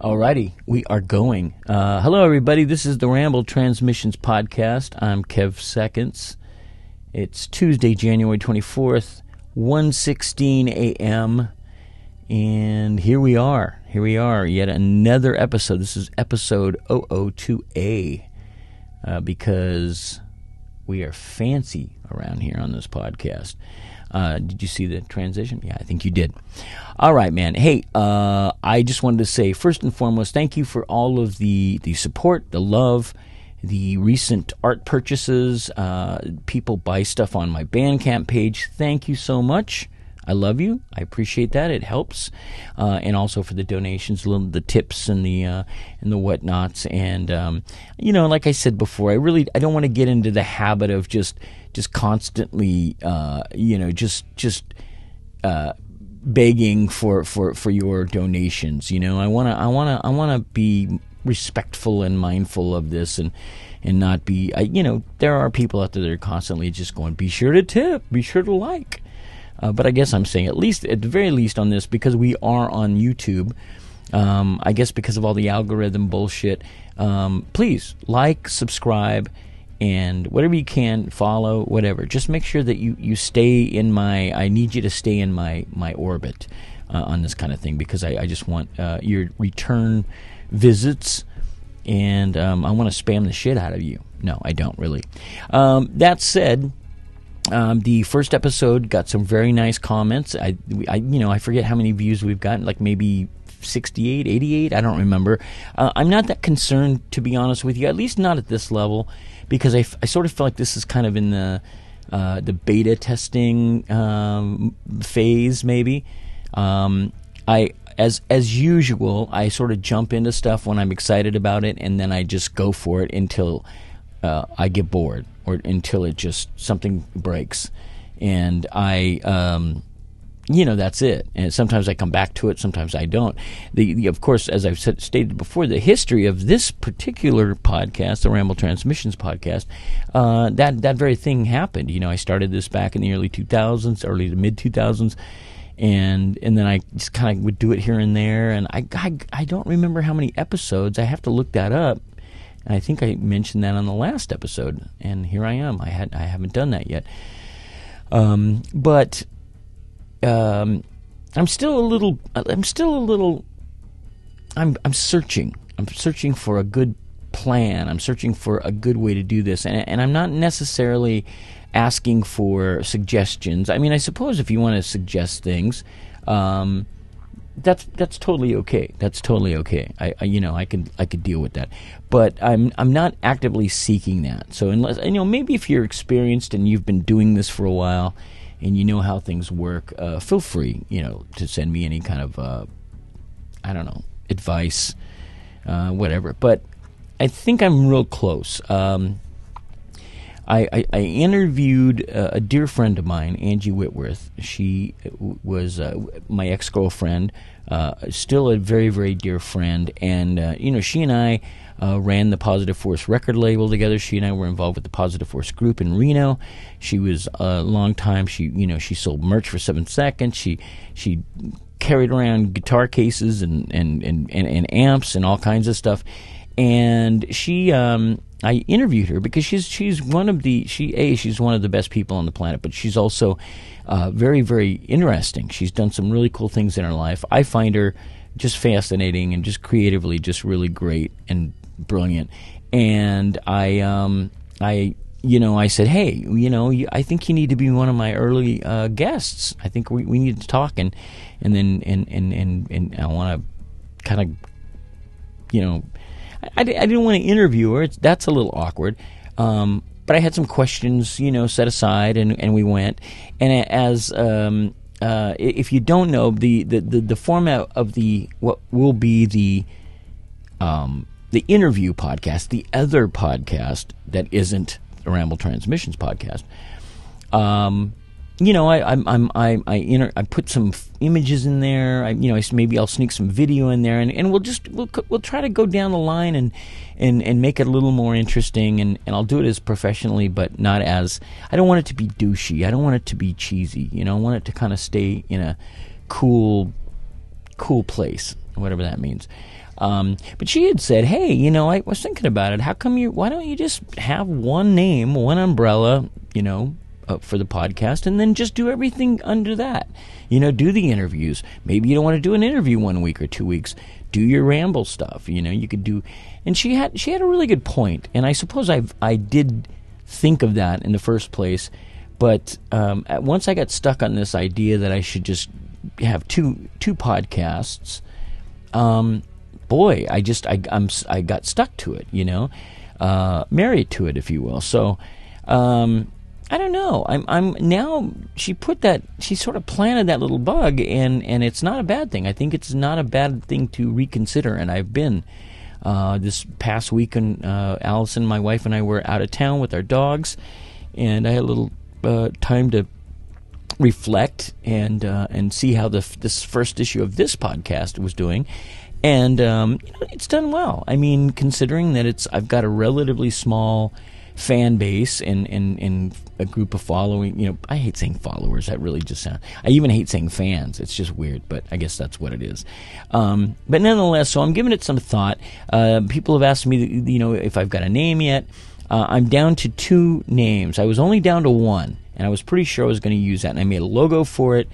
Alrighty, we are going. Uh, hello, everybody. This is the Ramble Transmissions Podcast. I'm Kev Seconds. It's Tuesday, January 24th, 1.16 a.m. And here we are. Here we are. Yet another episode. This is episode 002A uh, because we are fancy around here on this podcast. Uh, did you see the transition? Yeah, I think you did. All right, man. Hey, uh, I just wanted to say first and foremost, thank you for all of the the support, the love, the recent art purchases. Uh, people buy stuff on my Bandcamp page. Thank you so much. I love you. I appreciate that. It helps, uh, and also for the donations, the tips and the uh, and the whatnots. And um, you know, like I said before, I really I don't want to get into the habit of just just constantly, uh, you know, just just uh, begging for, for, for your donations. You know, I wanna I wanna I wanna be respectful and mindful of this and and not be I, you know there are people out there that are constantly just going be sure to tip be sure to like uh, but I guess I'm saying at least at the very least on this because we are on YouTube um, I guess because of all the algorithm bullshit um, please like subscribe and whatever you can follow whatever. Just make sure that you you stay in my i need you to stay in my my orbit uh, on this kind of thing because i, I just want uh, your return visits and um, i want to spam the shit out of you. No i don't really. Um, that said um, the first episode got some very nice comments. I, I, you know, I forget how many views we've gotten, like maybe 68, 88, I don't remember. Uh, I'm not that concerned, to be honest with you, at least not at this level because I, I sort of feel like this is kind of in the uh, the beta testing um, phase, maybe. Um, I as as usual, I sort of jump into stuff when I'm excited about it, and then I just go for it until uh, I get bored or until it just something breaks, and I um, you know that's it. And sometimes I come back to it, sometimes I don't. The, the of course, as I've said, stated before, the history of this particular podcast, the Ramble Transmissions podcast, uh, that that very thing happened. You know, I started this back in the early 2000s, early to mid 2000s. And and then I just kind of would do it here and there, and I, I I don't remember how many episodes. I have to look that up. And I think I mentioned that on the last episode, and here I am. I had I haven't done that yet. Um, but um, I'm still a little. I'm still a little. I'm I'm searching. I'm searching for a good plan. I'm searching for a good way to do this, and and I'm not necessarily asking for suggestions. I mean, I suppose if you want to suggest things, um, that's that's totally okay. That's totally okay. I, I, you know I could I could deal with that, but I'm I'm not actively seeking that. So unless you know maybe if you're experienced and you've been doing this for a while and you know how things work, uh, feel free, you know, to send me any kind of, uh, I don't know, advice, uh, whatever. But I think I'm real close. Um, I, I, I, interviewed uh, a dear friend of mine, Angie Whitworth. She was uh, my ex girlfriend, uh, still a very, very dear friend. And, you know, she and I uh, ran the Positive Force record label together. She and I were involved with the Positive Force group in Reno. She was a long time. She you know she sold merch for seven seconds. She she carried around guitar cases and and, and, and, and amps and all kinds of stuff. And she um, I interviewed her because she's she's one of the she a she's one of the best people on the planet, but she's also uh, very very interesting. She's done some really cool things in her life. I find her just fascinating and just creatively just really great and brilliant. And I, um, I, you know, I said, hey, you know, I think you need to be one of my early uh, guests. I think we, we need to talk, and and then and and and, and I want to kind of, you know, I, I didn't want to interview her. It's, that's a little awkward. Um, but I had some questions, you know, set aside, and, and we went. And as um, uh, if you don't know, the, the, the, the, format of the what will be the um, the interview podcast, the other podcast that isn't the Ramble Transmissions podcast. Um, you know, I I'm, I'm I I, inter- I put some f- images in there. I, you know, I, maybe I'll sneak some video in there, and, and we'll just we'll we'll try to go down the line and and and make it a little more interesting. And, and I'll do it as professionally, but not as I don't want it to be douchey. I don't want it to be cheesy. You know, I want it to kind of stay in a cool cool place, whatever that means. Um, but she had said, "Hey, you know, I was thinking about it. How come you? Why don't you just have one name, one umbrella? You know, for the podcast, and then just do everything under that. You know, do the interviews. Maybe you don't want to do an interview one week or two weeks. Do your ramble stuff. You know, you could do." And she had she had a really good point, and I suppose I I did think of that in the first place. But um, once I got stuck on this idea that I should just have two two podcasts, um, boy, I just I I'm I got stuck to it, you know, uh, married to it, if you will. So. Um, I don't know. I'm I'm now she put that she sort of planted that little bug and and it's not a bad thing. I think it's not a bad thing to reconsider and I've been uh, this past weekend uh, Allison my wife and I were out of town with our dogs and I had a little uh, time to reflect and uh, and see how the this first issue of this podcast was doing and um, you know, it's done well. I mean, considering that it's I've got a relatively small fan base and, and, and a group of following. You know, I hate saying followers. That really just sounds. I even hate saying fans. It's just weird, but I guess that's what it is. Um, but nonetheless, so I'm giving it some thought. Uh, people have asked me, you know, if I've got a name yet. Uh, I'm down to two names. I was only down to one, and I was pretty sure I was going to use that. And I made a logo for it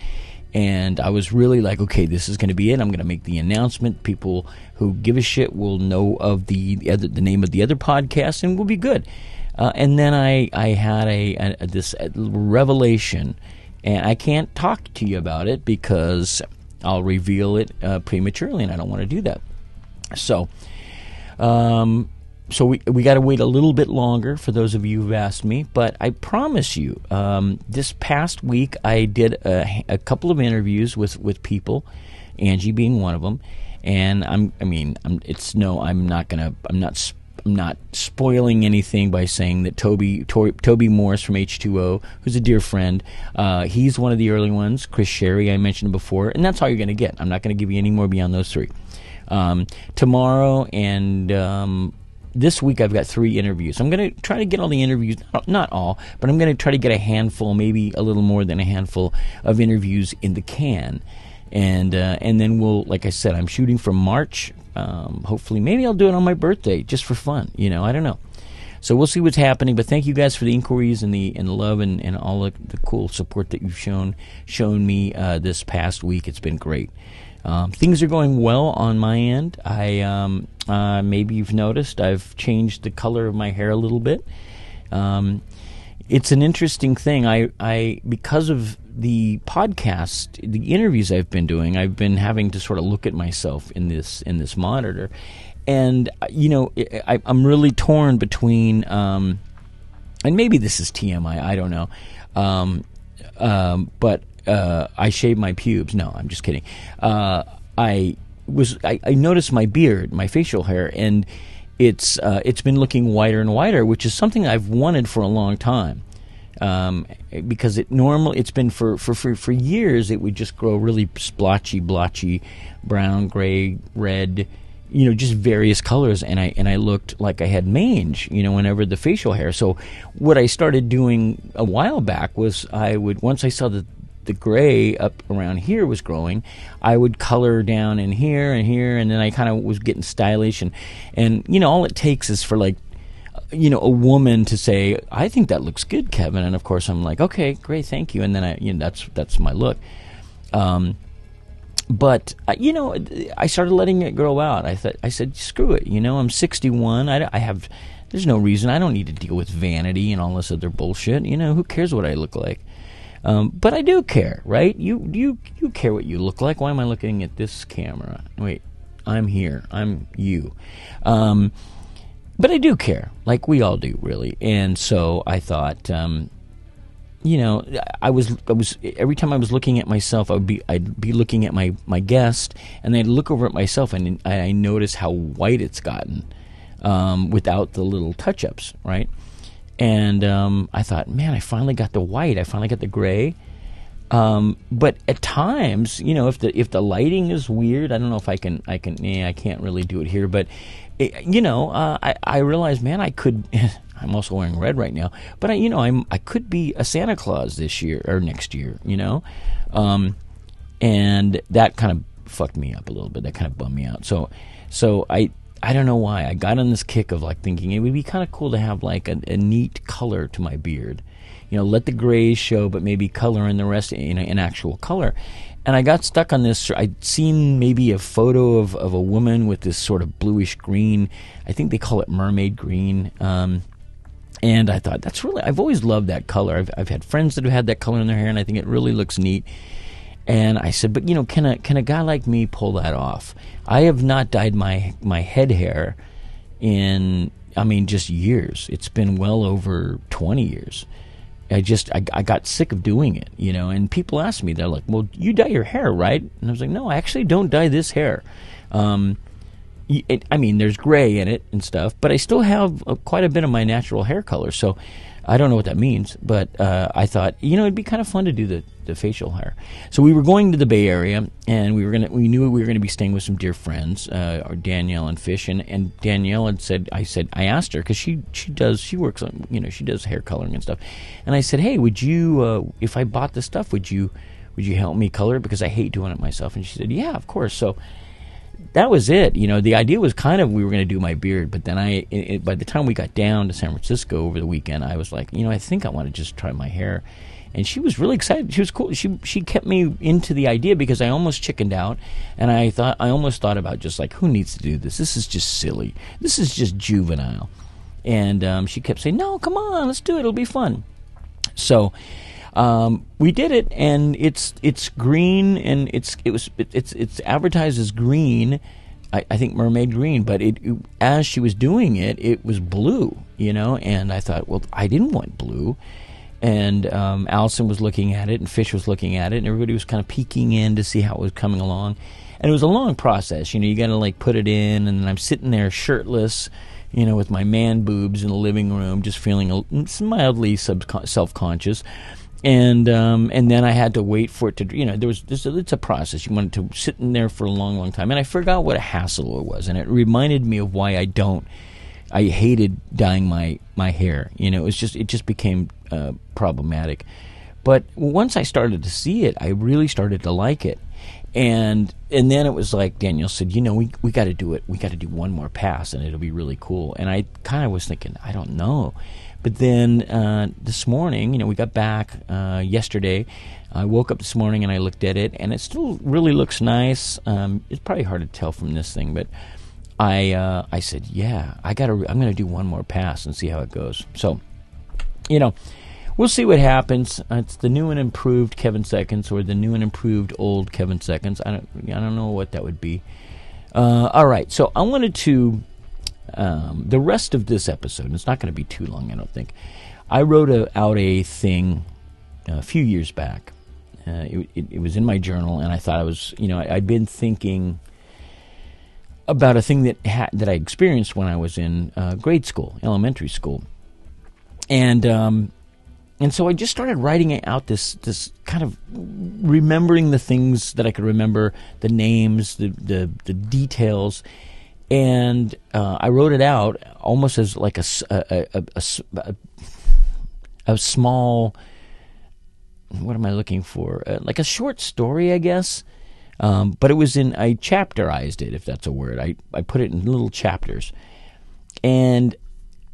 and I was really like, okay, this is going to be it. I'm going to make the announcement. People who give a shit will know of the the, other, the name of the other podcast, and we'll be good. Uh, and then I, I had a, a this revelation, and I can't talk to you about it because I'll reveal it uh, prematurely, and I don't want to do that. So, um, so we we got to wait a little bit longer for those of you who've asked me. But I promise you, um, this past week I did a, a couple of interviews with with people, Angie being one of them, and I'm I mean I'm, it's no I'm not gonna I'm not I'm not spoiling anything by saying that Toby Tor, Toby Morse from H2O, who's a dear friend, uh, he's one of the early ones. Chris Sherry, I mentioned before, and that's all you're going to get. I'm not going to give you any more beyond those three. Um, tomorrow and um, this week I've got three interviews. I'm going to try to get all the interviews, not all, but I'm going to try to get a handful, maybe a little more than a handful of interviews in the can. And uh, and then we'll, like I said, I'm shooting for March um, hopefully, maybe I'll do it on my birthday just for fun. You know, I don't know. So we'll see what's happening. But thank you guys for the inquiries and the and the love and, and all the, the cool support that you've shown shown me uh, this past week. It's been great. Um, things are going well on my end. I um, uh, maybe you've noticed I've changed the color of my hair a little bit. Um, it's an interesting thing. I, I because of the podcast, the interviews I've been doing, I've been having to sort of look at myself in this in this monitor, and uh, you know, I, am really torn between, um, and maybe this is TMI, I don't know, um, um, but uh, I shave my pubes. No, I'm just kidding. Uh, I was I, I, noticed my beard, my facial hair, and it's uh, it's been looking whiter and whiter, which is something I've wanted for a long time um, because it normal it's been for, for, for, for years it would just grow really splotchy, blotchy, brown, gray, red, you know, just various colors, and I and I looked like I had mange, you know, whenever the facial hair. So what I started doing a while back was I would once I saw that the gray up around here was growing, I would color down in here and here, and then I kind of was getting stylish, and and you know all it takes is for like you know, a woman to say, "I think that looks good, Kevin," and of course I'm like, "Okay, great, thank you," and then I, you know, that's that's my look. Um, but uh, you know, I started letting it grow out. I thought, I said, "Screw it," you know, I'm 61. I, I have, there's no reason. I don't need to deal with vanity and all this other bullshit. You know, who cares what I look like? Um, but I do care, right? You you you care what you look like. Why am I looking at this camera? Wait, I'm here. I'm you. Um, but I do care, like we all do, really. And so I thought, um, you know, I was, I was every time I was looking at myself, I would be, I'd be looking at my my guest, and I'd look over at myself, and I notice how white it's gotten um, without the little touch-ups, right? And um, I thought, man, I finally got the white. I finally got the gray. Um, but at times, you know, if the if the lighting is weird, I don't know if I can I can yeah I can't really do it here, but you know, uh, I I realize, man, I could. I'm also wearing red right now, but I, you know, I'm I could be a Santa Claus this year or next year, you know, um, and that kind of fucked me up a little bit. That kind of bummed me out. So, so I I don't know why I got on this kick of like thinking it would be kind of cool to have like a, a, neat color to my beard. You know, let the grays show, but maybe color in the rest in, in actual color. And I got stuck on this. I'd seen maybe a photo of, of a woman with this sort of bluish green. I think they call it mermaid green. Um, and I thought that's really. I've always loved that color. I've I've had friends that have had that color in their hair, and I think it really looks neat. And I said, but you know, can a can a guy like me pull that off? I have not dyed my my head hair in I mean just years. It's been well over 20 years. I just I, I got sick of doing it, you know. And people ask me, they're like, "Well, you dye your hair, right?" And I was like, "No, I actually don't dye this hair." Um, it, I mean, there's gray in it and stuff, but I still have uh, quite a bit of my natural hair color. So I don't know what that means, but uh, I thought you know it'd be kind of fun to do the, the facial hair. So we were going to the Bay Area, and we were gonna we knew we were gonna be staying with some dear friends, uh, Danielle and Fish, and, and Danielle had said I said I asked her because she she does she works on you know she does hair coloring and stuff, and I said hey would you uh, if I bought the stuff would you would you help me color it? Because I hate doing it myself, and she said yeah of course. So that was it. You know, the idea was kind of we were going to do my beard, but then I, it, by the time we got down to San Francisco over the weekend, I was like, you know, I think I want to just try my hair. And she was really excited. She was cool. She she kept me into the idea because I almost chickened out, and I thought I almost thought about just like who needs to do this? This is just silly. This is just juvenile. And um, she kept saying, "No, come on, let's do it. It'll be fun." So um, we did it, and it's it's green, and it's it was it, it's it's advertised as green. I, I think mermaid green, but it, it, as she was doing it, it was blue, you know. And I thought, well, I didn't want blue. And um, Allison was looking at it, and Fish was looking at it, and everybody was kind of peeking in to see how it was coming along. And it was a long process, you know. You got to like put it in, and I'm sitting there shirtless, you know, with my man boobs in the living room, just feeling a, mildly self conscious and um, and then I had to wait for it to you know there was this it's a process. You wanted to sit in there for a long long time. And I forgot what a hassle it was. And it reminded me of why I don't I hated dyeing my my hair. You know it was just it just became uh, problematic. But once I started to see it I really started to like it. And and then it was like Danielle said you know we we got to do it. We got to do one more pass and it'll be really cool. And I kind of was thinking I don't know but then uh, this morning, you know, we got back uh, yesterday. I woke up this morning and I looked at it, and it still really looks nice. Um, it's probably hard to tell from this thing, but I uh, I said, yeah, I got to. I'm going to do one more pass and see how it goes. So, you know, we'll see what happens. Uh, it's the new and improved Kevin Seconds, or the new and improved old Kevin Seconds. I don't I don't know what that would be. Uh, all right, so I wanted to um, the rest of this episode, it's not going to be too long, I don't think. I wrote a, out a thing a few years back. Uh, it, it, it, was in my journal, and I thought I was, you know, I, had been thinking about a thing that ha- that I experienced when I was in uh, grade school, elementary school, and um, and so I just started writing out this this kind of remembering the things that I could remember, the names, the the, the details, and uh, I wrote it out almost as like a a, a, a, a small. What am I looking for? Uh, like a short story, I guess. Um, but it was in I chapterized it, if that's a word. I I put it in little chapters, and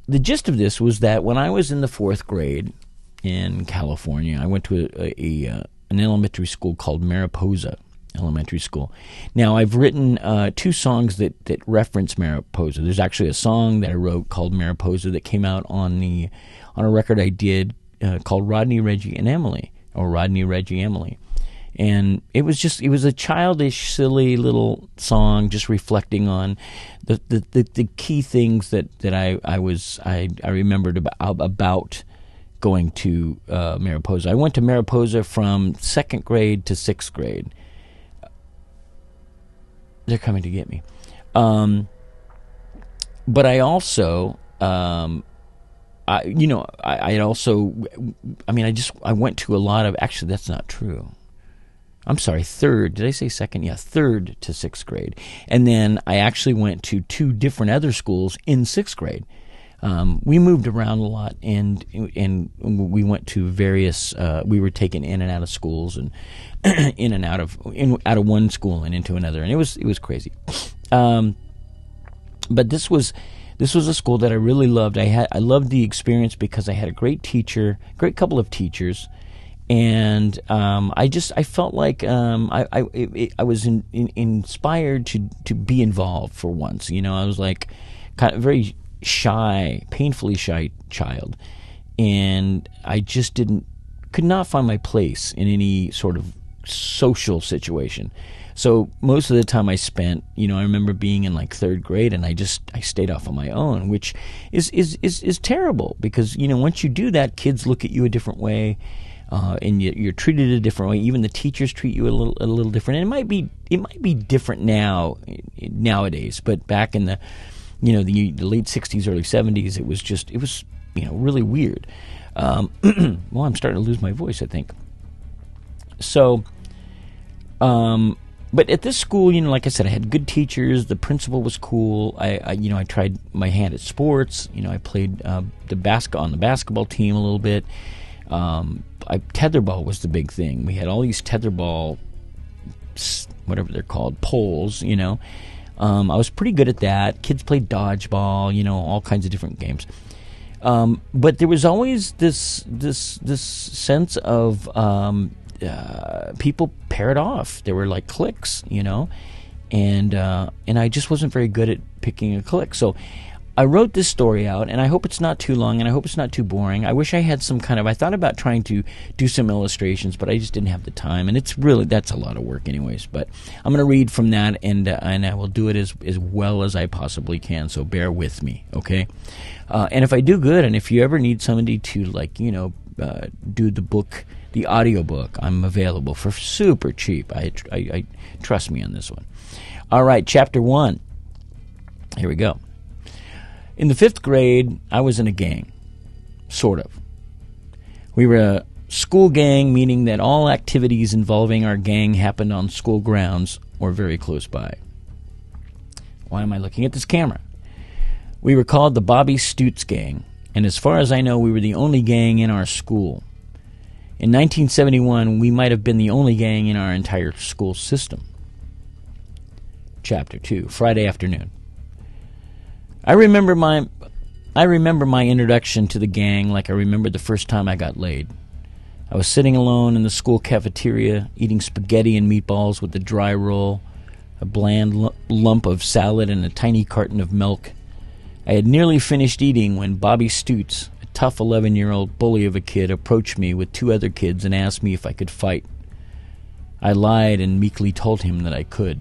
the gist of this was that when I was in the fourth grade in California, I went to a, an elementary school called Mariposa elementary school. Now, I've written uh, two songs that, that reference Mariposa. There's actually a song that I wrote called Mariposa that came out on the on a record I did uh, called Rodney, Reggie, and Emily, or Rodney, Reggie, Emily. And it was just it was a childish, silly little song, just reflecting on the the, the, the key things that, that I, I was I, I remembered about about going to uh, Mariposa. I went to Mariposa from second grade to sixth grade they're coming to get me. Um, but I also, um, I, you know, I, I also, I mean, I just, I went to a lot of, actually, that's not true. I'm sorry, third. Did I say second? Yeah, third to sixth grade. And then I actually went to two different other schools in sixth grade. Um, we moved around a lot, and and we went to various. Uh, we were taken in and out of schools, and in and out of in, out of one school and into another, and it was it was crazy. Um, but this was this was a school that I really loved. I had I loved the experience because I had a great teacher, great couple of teachers, and um, I just I felt like um, I I, it, I was in, in, inspired to to be involved for once. You know, I was like kind of very shy, painfully shy child, and I just didn't could not find my place in any sort of social situation. So most of the time I spent, you know, I remember being in like third grade and I just I stayed off on my own, which is is is, is terrible because you know once you do that, kids look at you a different way. Uh, and you, are treated a different way. Even the teachers treat you a little a little different. And it might be it might be different now nowadays, but back in the you know the, the late '60s, early '70s, it was just it was you know really weird. Um, well, I'm starting to lose my voice, I think. So, um, but at this school, you know, like I said, I had good teachers. The principal was cool. I, I you know, I tried my hand at sports. You know, I played uh, the basket on the basketball team a little bit. Um, I, tetherball was the big thing. We had all these tetherball, whatever they're called, poles. You know, um, I was pretty good at that. Kids played dodgeball. You know, all kinds of different games. Um, but there was always this this this sense of um, uh, people paired off. There were like cliques, you know, and uh, and I just wasn't very good at picking a clique. So I wrote this story out, and I hope it's not too long, and I hope it's not too boring. I wish I had some kind of. I thought about trying to do some illustrations, but I just didn't have the time, and it's really that's a lot of work, anyways. But I'm going to read from that, and uh, and I will do it as as well as I possibly can. So bear with me, okay? Uh, and if I do good, and if you ever need somebody to like, you know, uh, do the book the audiobook. I'm available for super cheap. I, I, I trust me on this one. All right, chapter one. Here we go. In the fifth grade, I was in a gang, sort of. We were a school gang, meaning that all activities involving our gang happened on school grounds or very close by. Why am I looking at this camera? We were called the Bobby Stutz Gang, and as far as I know, we were the only gang in our school. In 1971, we might have been the only gang in our entire school system. Chapter 2, Friday afternoon. I remember my I remember my introduction to the gang like I remember the first time I got laid. I was sitting alone in the school cafeteria eating spaghetti and meatballs with a dry roll, a bland lump of salad, and a tiny carton of milk. I had nearly finished eating when Bobby Stutz, a tough 11 year old bully of a kid approached me with two other kids and asked me if I could fight. I lied and meekly told him that I could.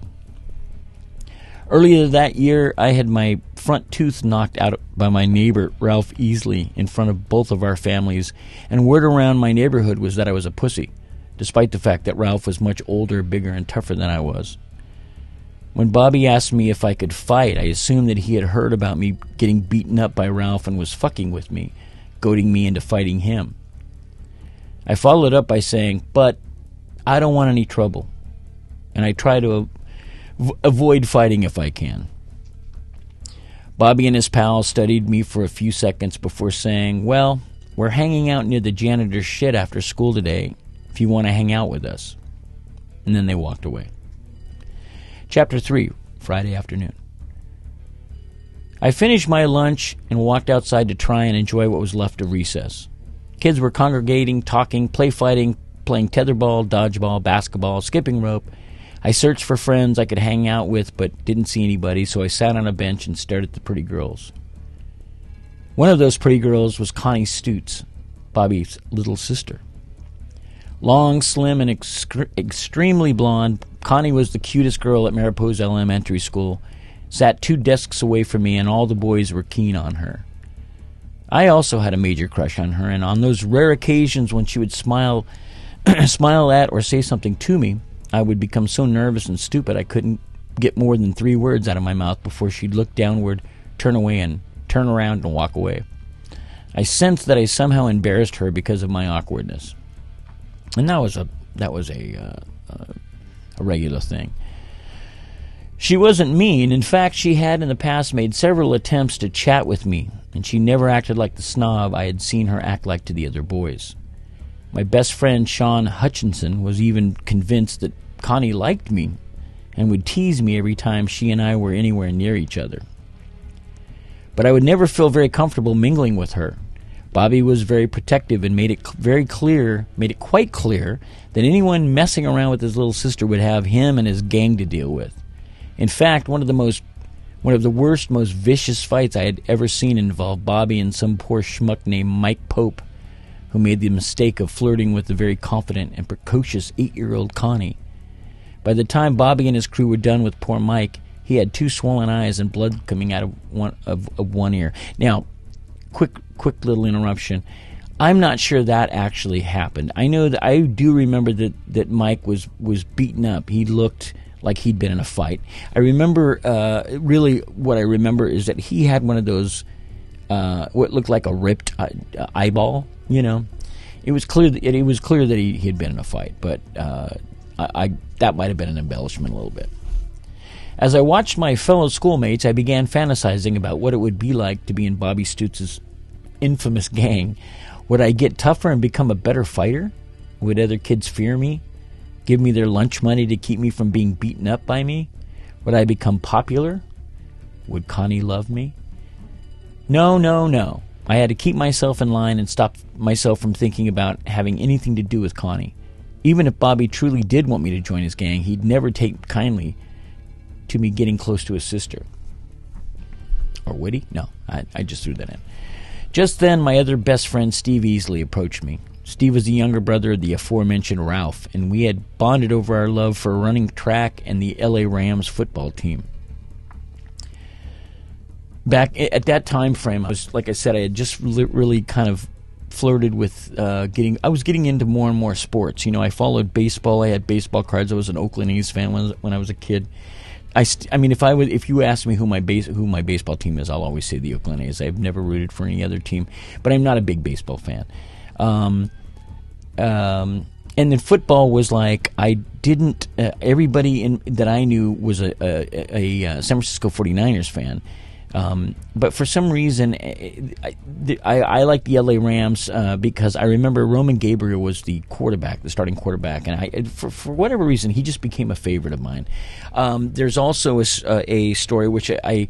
Earlier that year, I had my front tooth knocked out by my neighbor, Ralph Easley, in front of both of our families, and word around my neighborhood was that I was a pussy, despite the fact that Ralph was much older, bigger, and tougher than I was. When Bobby asked me if I could fight, I assumed that he had heard about me getting beaten up by Ralph and was fucking with me, goading me into fighting him. I followed up by saying, But I don't want any trouble, and I try to av- avoid fighting if I can. Bobby and his pals studied me for a few seconds before saying, Well, we're hanging out near the janitor's shed after school today if you want to hang out with us. And then they walked away. Chapter 3, Friday afternoon. I finished my lunch and walked outside to try and enjoy what was left of recess. Kids were congregating, talking, play fighting, playing tetherball, dodgeball, basketball, skipping rope. I searched for friends I could hang out with, but didn't see anybody, so I sat on a bench and stared at the pretty girls. One of those pretty girls was Connie Stutz, Bobby's little sister. Long, slim, and extremely blonde, Connie was the cutest girl at Mariposa Elementary School sat two desks away from me, and all the boys were keen on her. I also had a major crush on her, and on those rare occasions when she would smile, smile at or say something to me, I would become so nervous and stupid I couldn't get more than three words out of my mouth before she'd look downward, turn away, and turn around and walk away. I sensed that I somehow embarrassed her because of my awkwardness, and that was a that was a uh, a regular thing. She wasn't mean. In fact, she had in the past made several attempts to chat with me, and she never acted like the snob I had seen her act like to the other boys. My best friend Sean Hutchinson was even convinced that Connie liked me and would tease me every time she and I were anywhere near each other. But I would never feel very comfortable mingling with her. Bobby was very protective and made it very clear, made it quite clear, that anyone messing around with his little sister would have him and his gang to deal with. In fact, one of the most one of the worst, most vicious fights I had ever seen involved Bobby and some poor schmuck named Mike Pope, who made the mistake of flirting with the very confident and precocious eight year old Connie. By the time Bobby and his crew were done with poor Mike, he had two swollen eyes and blood coming out of one of, of one ear. Now, quick quick little interruption. I'm not sure that actually happened. I know that I do remember that, that Mike was was beaten up. He looked like he'd been in a fight. I remember uh, really what I remember is that he had one of those uh, what looked like a ripped uh, eyeball. You know, it was clear that it was clear that he, he had been in a fight, but uh, I, I that might have been an embellishment a little bit. As I watched my fellow schoolmates, I began fantasizing about what it would be like to be in Bobby Stutz's infamous gang. Would I get tougher and become a better fighter? Would other kids fear me? give me their lunch money to keep me from being beaten up by me? Would I become popular? Would Connie love me? No, no, no. I had to keep myself in line and stop myself from thinking about having anything to do with Connie. Even if Bobby truly did want me to join his gang, he'd never take kindly to me getting close to his sister. Or would he? No, I, I just threw that in. Just then, my other best friend Steve Easley approached me. Steve was the younger brother of the aforementioned Ralph, and we had bonded over our love for running track and the LA Rams football team. Back at that time frame, I was like I said, I had just really kind of flirted with uh, getting. I was getting into more and more sports. You know, I followed baseball. I had baseball cards. I was an Oakland A's fan when, when I was a kid. I, st- I mean, if I would, if you ask me who my base, who my baseball team is, I'll always say the Oakland A's. I've never rooted for any other team, but I'm not a big baseball fan. Um, um, and then football was like I didn't. Uh, everybody in that I knew was a, a, a, a uh, San Francisco 49ers fan. Um, but for some reason, eh, I, I, I like the LA Rams uh, because I remember Roman Gabriel was the quarterback, the starting quarterback, and I, for, for whatever reason, he just became a favorite of mine. Um, there's also a, uh, a, story which I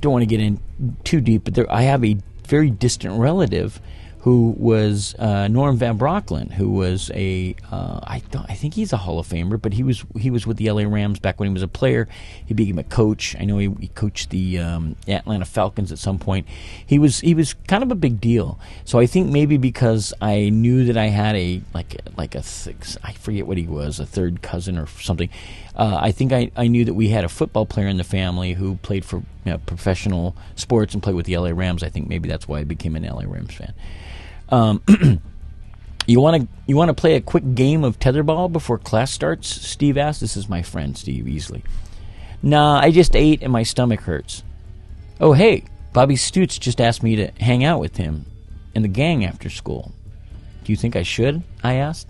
don't want to get in too deep, but there, I have a very distant relative who was uh, Norm Van Brocklin, who was a uh, I I think he's a Hall of Famer, but he was he was with the LA Rams back when he was a player. He became a coach. I know he, he coached the um, Atlanta Falcons at some point. He was he was kind of a big deal. So I think maybe because I knew that I had a like like a six, I forget what he was a third cousin or something. Uh, I think I, I knew that we had a football player in the family who played for you know, professional sports and played with the LA Rams. I think maybe that's why I became an LA Rams fan. Um, you want to you want to play a quick game of tetherball before class starts? Steve asked. This is my friend Steve Easley. Nah, I just ate and my stomach hurts. Oh hey, Bobby Stutz just asked me to hang out with him and the gang after school. Do you think I should? I asked.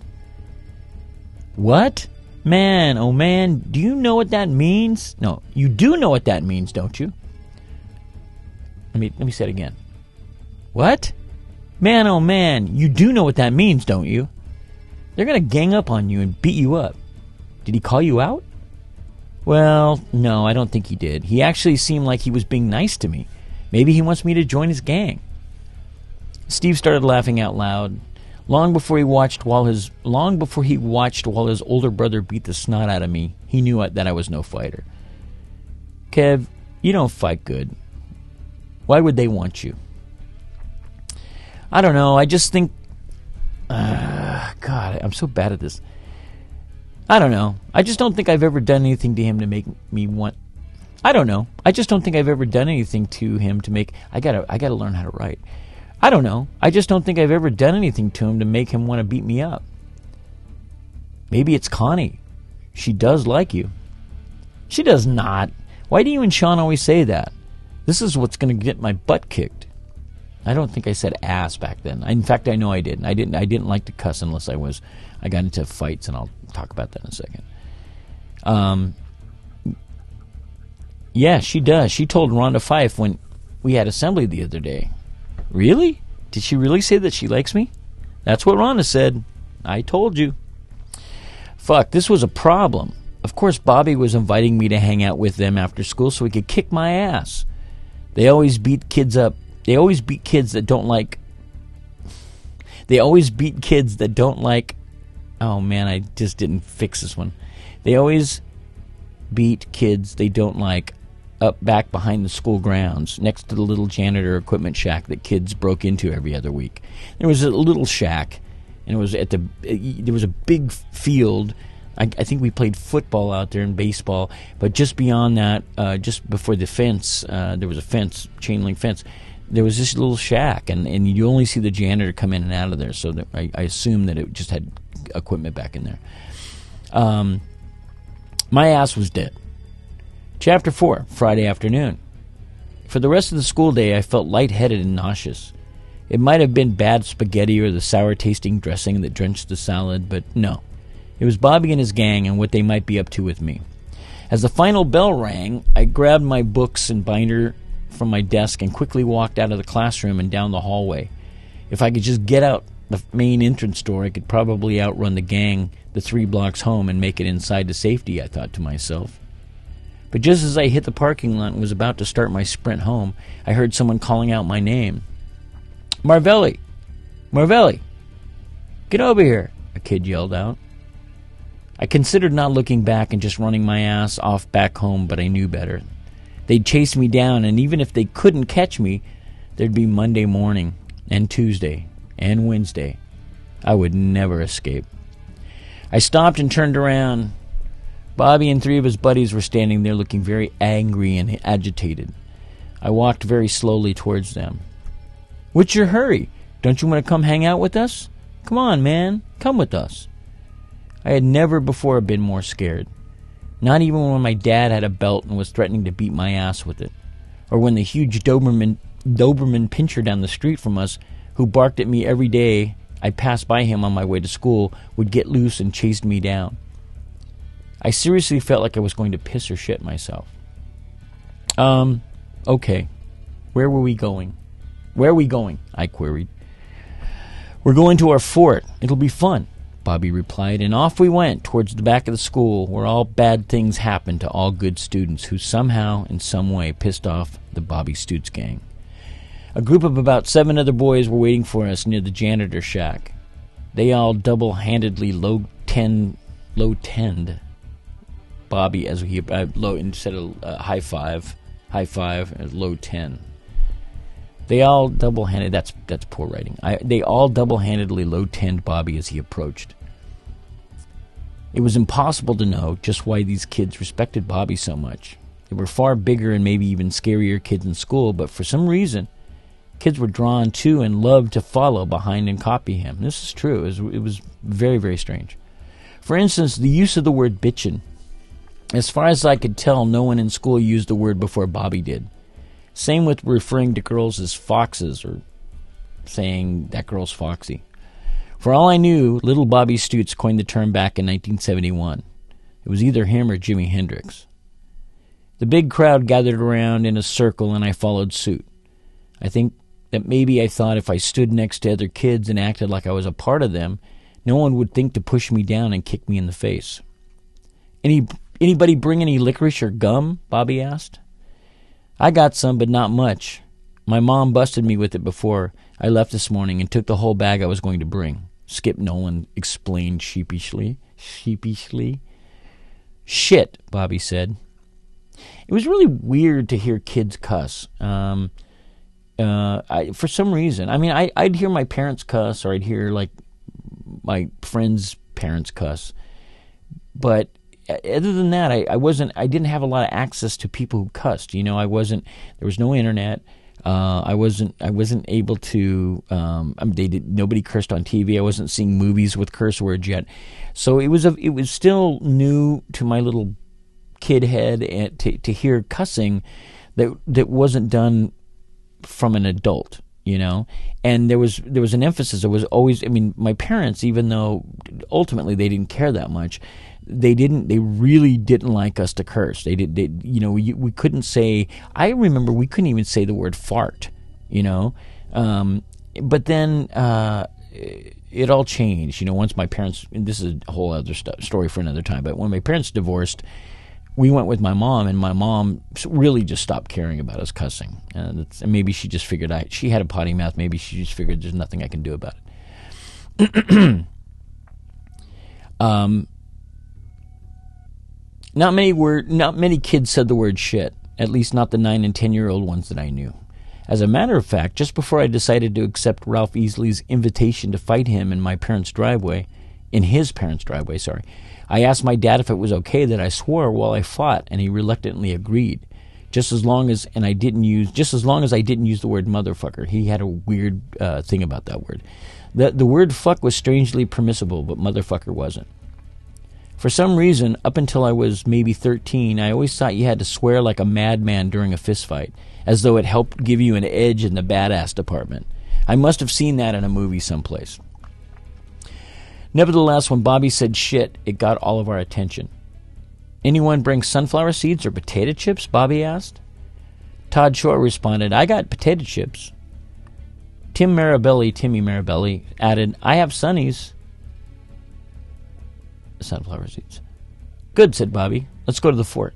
What? Man, oh man, do you know what that means? No, you do know what that means, don't you? Let me let me say it again. What? Man, oh man, you do know what that means, don't you? They're to gang up on you and beat you up. Did he call you out? Well, no, I don't think he did. He actually seemed like he was being nice to me. Maybe he wants me to join his gang. Steve started laughing out loud. Long before he watched while his long before he watched while his older brother beat the snot out of me, he knew that I was no fighter. Kev, you don't fight good. Why would they want you? I don't know. I just think, uh, God, I'm so bad at this. I don't know. I just don't think I've ever done anything to him to make me want. I don't know. I just don't think I've ever done anything to him to make. I gotta. I gotta learn how to write. I don't know. I just don't think I've ever done anything to him to make him want to beat me up. Maybe it's Connie. She does like you. She does not. Why do you and Sean always say that? This is what's going to get my butt kicked. I don't think I said ass back then. In fact, I know I didn't. I didn't. I didn't like to cuss unless I was. I got into fights, and I'll talk about that in a second. Um. Yeah, she does. She told Rhonda Fife when we had assembly the other day. Really? Did she really say that she likes me? That's what Rhonda said. I told you. Fuck, this was a problem. Of course, Bobby was inviting me to hang out with them after school so he could kick my ass. They always beat kids up. They always beat kids that don't like. They always beat kids that don't like. Oh man, I just didn't fix this one. They always beat kids they don't like up back behind the school grounds next to the little janitor equipment shack that kids broke into every other week. There was a little shack, and it was at the. There was a big field. I, I think we played football out there and baseball, but just beyond that, uh, just before the fence, uh, there was a fence, chain link fence. There was this little shack, and, and you only see the janitor come in and out of there. So I, I assume that it just had equipment back in there. Um, my ass was dead. Chapter 4, Friday afternoon. For the rest of the school day, I felt lightheaded and nauseous. It might have been bad spaghetti or the sour tasting dressing that drenched the salad, but no. It was Bobby and his gang and what they might be up to with me. As the final bell rang, I grabbed my books and binder from my desk and quickly walked out of the classroom and down the hallway. If I could just get out the main entrance door, I could probably outrun the gang the three blocks home and make it inside to safety, I thought to myself. But just as I hit the parking lot and was about to start my sprint home, I heard someone calling out my name. Marvelli! Marvelli! Get over here! A kid yelled out. I considered not looking back and just running my ass off back home, but I knew better. They'd chase me down, and even if they couldn't catch me, there'd be Monday morning, and Tuesday, and Wednesday. I would never escape. I stopped and turned around. Bobby and three of his buddies were standing there looking very angry and agitated. I walked very slowly towards them. What's your hurry? Don't you want to come hang out with us? Come on, man. Come with us. I had never before been more scared. Not even when my dad had a belt and was threatening to beat my ass with it. Or when the huge Doberman, Doberman pinscher down the street from us, who barked at me every day I passed by him on my way to school, would get loose and chase me down. I seriously felt like I was going to piss or shit myself. Um, okay. Where were we going? Where are we going? I queried. We're going to our fort. It'll be fun, Bobby replied, and off we went towards the back of the school where all bad things happen to all good students who somehow, in some way, pissed off the Bobby Stutz gang. A group of about seven other boys were waiting for us near the janitor shack. They all double handedly low ten, low tend Bobby as he uh, low instead of uh, high five, high five, low ten. They all double handed. That's that's poor writing. I, they all double handedly low tenned Bobby as he approached. It was impossible to know just why these kids respected Bobby so much. They were far bigger and maybe even scarier kids in school, but for some reason, kids were drawn to and loved to follow behind and copy him. This is true. It was, it was very, very strange. For instance, the use of the word bitchin' As far as I could tell, no one in school used the word before Bobby did. Same with referring to girls as foxes or saying that girl's foxy. For all I knew, little Bobby Stutz coined the term back in 1971. It was either him or Jimi Hendrix. The big crowd gathered around in a circle and I followed suit. I think that maybe I thought if I stood next to other kids and acted like I was a part of them, no one would think to push me down and kick me in the face. Any Anybody bring any licorice or gum? Bobby asked. I got some, but not much. My mom busted me with it before I left this morning and took the whole bag I was going to bring. Skip Nolan explained sheepishly. Sheepishly. Shit, Bobby said. It was really weird to hear kids cuss. Um, uh, I, for some reason, I mean, I, I'd hear my parents cuss, or I'd hear like my friends' parents cuss, but other than that, I, I wasn't. I didn't have a lot of access to people who cussed. You know, I wasn't. There was no internet. Uh, I wasn't. I wasn't able to. Um, I mean, they did. Nobody cursed on TV. I wasn't seeing movies with curse words yet. So it was. A, it was still new to my little kid head and to to hear cussing that that wasn't done from an adult you know and there was there was an emphasis there was always i mean my parents even though ultimately they didn't care that much they didn't they really didn't like us to curse they did they, you know we, we couldn't say i remember we couldn't even say the word fart you know Um, but then uh, it all changed. You know, once my parents, this is a whole other st- story for another time, but when my parents divorced, we went with my mom, and my mom really just stopped caring about us cussing. And, and maybe she just figured I, she had a potty mouth. Maybe she just figured there's nothing I can do about it. um, not many were not many kids said the word shit. At least not the nine and ten year old ones that I knew. As a matter of fact, just before I decided to accept Ralph Easley's invitation to fight him in my parents' driveway, in his parents' driveway, sorry, I asked my dad if it was okay that I swore while I fought, and he reluctantly agreed. Just as long as and I didn't use just as long as I didn't use the word motherfucker. He had a weird uh, thing about that word. The the word fuck was strangely permissible, but motherfucker wasn't. For some reason, up until I was maybe 13, I always thought you had to swear like a madman during a fistfight as though it helped give you an edge in the badass department. I must have seen that in a movie someplace. Nevertheless, when Bobby said shit, it got all of our attention. Anyone bring sunflower seeds or potato chips? Bobby asked. Todd Shore responded, I got potato chips. Tim Marabelli, Timmy Marabelli, added, I have sunnies. Sunflower seeds. Good, said Bobby. Let's go to the fort.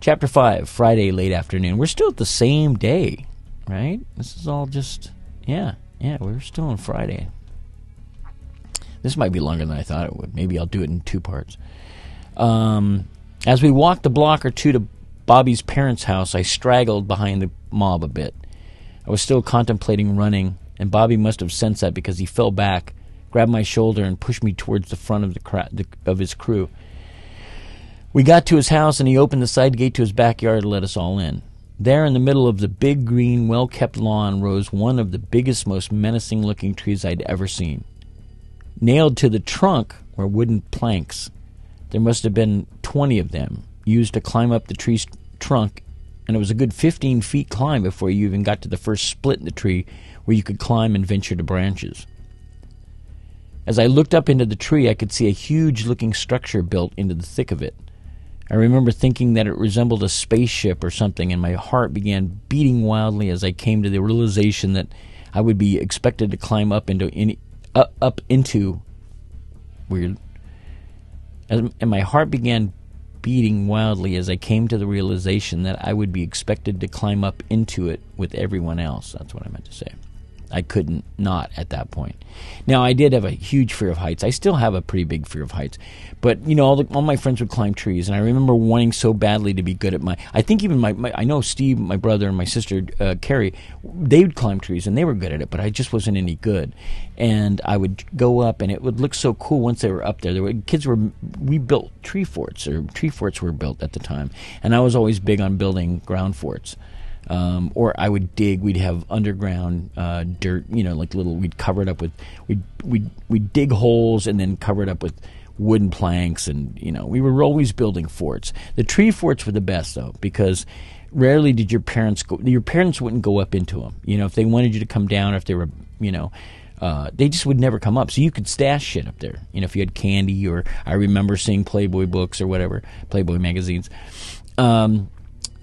Chapter 5, Friday late afternoon. We're still at the same day, right? This is all just, yeah, yeah, we're still on Friday. This might be longer than I thought it would. Maybe I'll do it in two parts. Um, as we walked a block or two to Bobby's parents' house, I straggled behind the mob a bit. I was still contemplating running, and Bobby must have sensed that because he fell back, grabbed my shoulder, and pushed me towards the front of the, cra- the of his crew. We got to his house and he opened the side gate to his backyard to let us all in. There in the middle of the big green, well kept lawn rose one of the biggest, most menacing looking trees I'd ever seen. Nailed to the trunk were wooden planks. There must have been twenty of them, used to climb up the tree's trunk, and it was a good fifteen feet climb before you even got to the first split in the tree where you could climb and venture to branches. As I looked up into the tree, I could see a huge looking structure built into the thick of it. I remember thinking that it resembled a spaceship or something, and my heart began beating wildly as I came to the realization that I would be expected to climb up into any, uh, up into weird. And my heart began beating wildly as I came to the realization that I would be expected to climb up into it with everyone else. That's what I meant to say. I couldn't not at that point. Now I did have a huge fear of heights. I still have a pretty big fear of heights, but you know all, the, all my friends would climb trees, and I remember wanting so badly to be good at my. I think even my, my I know Steve, my brother, and my sister uh, Carrie, they would climb trees and they were good at it, but I just wasn't any good. And I would go up, and it would look so cool once they were up there. There were kids were we built tree forts, or tree forts were built at the time, and I was always big on building ground forts. Um, or I would dig. We'd have underground uh, dirt, you know, like little. We'd cover it up with we'd we'd we'd dig holes and then cover it up with wooden planks, and you know, we were always building forts. The tree forts were the best though because rarely did your parents go. Your parents wouldn't go up into them. You know, if they wanted you to come down, or if they were, you know. Uh, they just would never come up. So you could stash shit up there. You know, if you had candy or I remember seeing Playboy books or whatever, Playboy magazines. Um,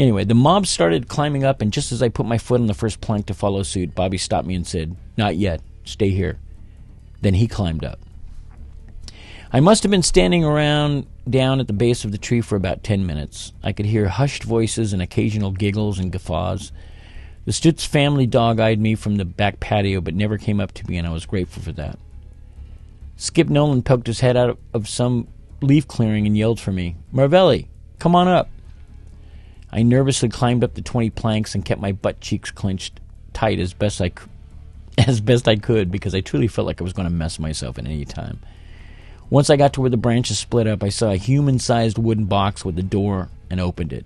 Anyway, the mob started climbing up, and just as I put my foot on the first plank to follow suit, Bobby stopped me and said, Not yet. Stay here. Then he climbed up. I must have been standing around down at the base of the tree for about ten minutes. I could hear hushed voices and occasional giggles and guffaws. The Stutz family dog eyed me from the back patio, but never came up to me, and I was grateful for that. Skip Nolan poked his head out of some leaf clearing and yelled for me, Marvelli, come on up. I nervously climbed up the 20 planks and kept my butt cheeks clenched tight as best I as best I could because I truly felt like I was going to mess myself at any time. Once I got to where the branches split up, I saw a human-sized wooden box with a door and opened it.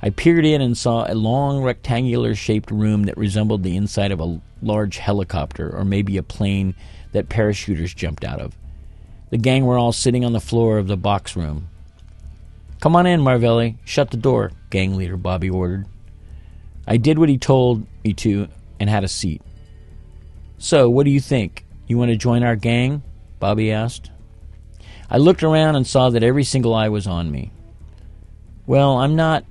I peered in and saw a long rectangular shaped room that resembled the inside of a large helicopter or maybe a plane that parachuters jumped out of. The gang were all sitting on the floor of the box room. Come on in, Marvelli. Shut the door, gang leader Bobby ordered. I did what he told me to and had a seat. So, what do you think? You want to join our gang? Bobby asked. I looked around and saw that every single eye was on me. Well, I'm not.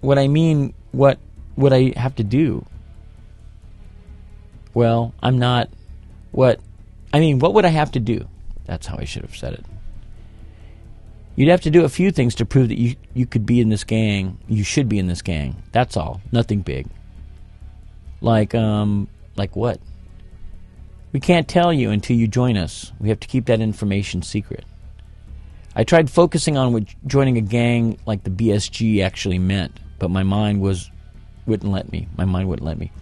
What I mean, what would I have to do? Well, I'm not. What? I mean, what would I have to do? That's how I should have said it. You'd have to do a few things to prove that you, you could be in this gang. You should be in this gang. That's all. Nothing big. Like, um, like what? We can't tell you until you join us. We have to keep that information secret. I tried focusing on what joining a gang like the BSG actually meant, but my mind was wouldn't let me. My mind wouldn't let me.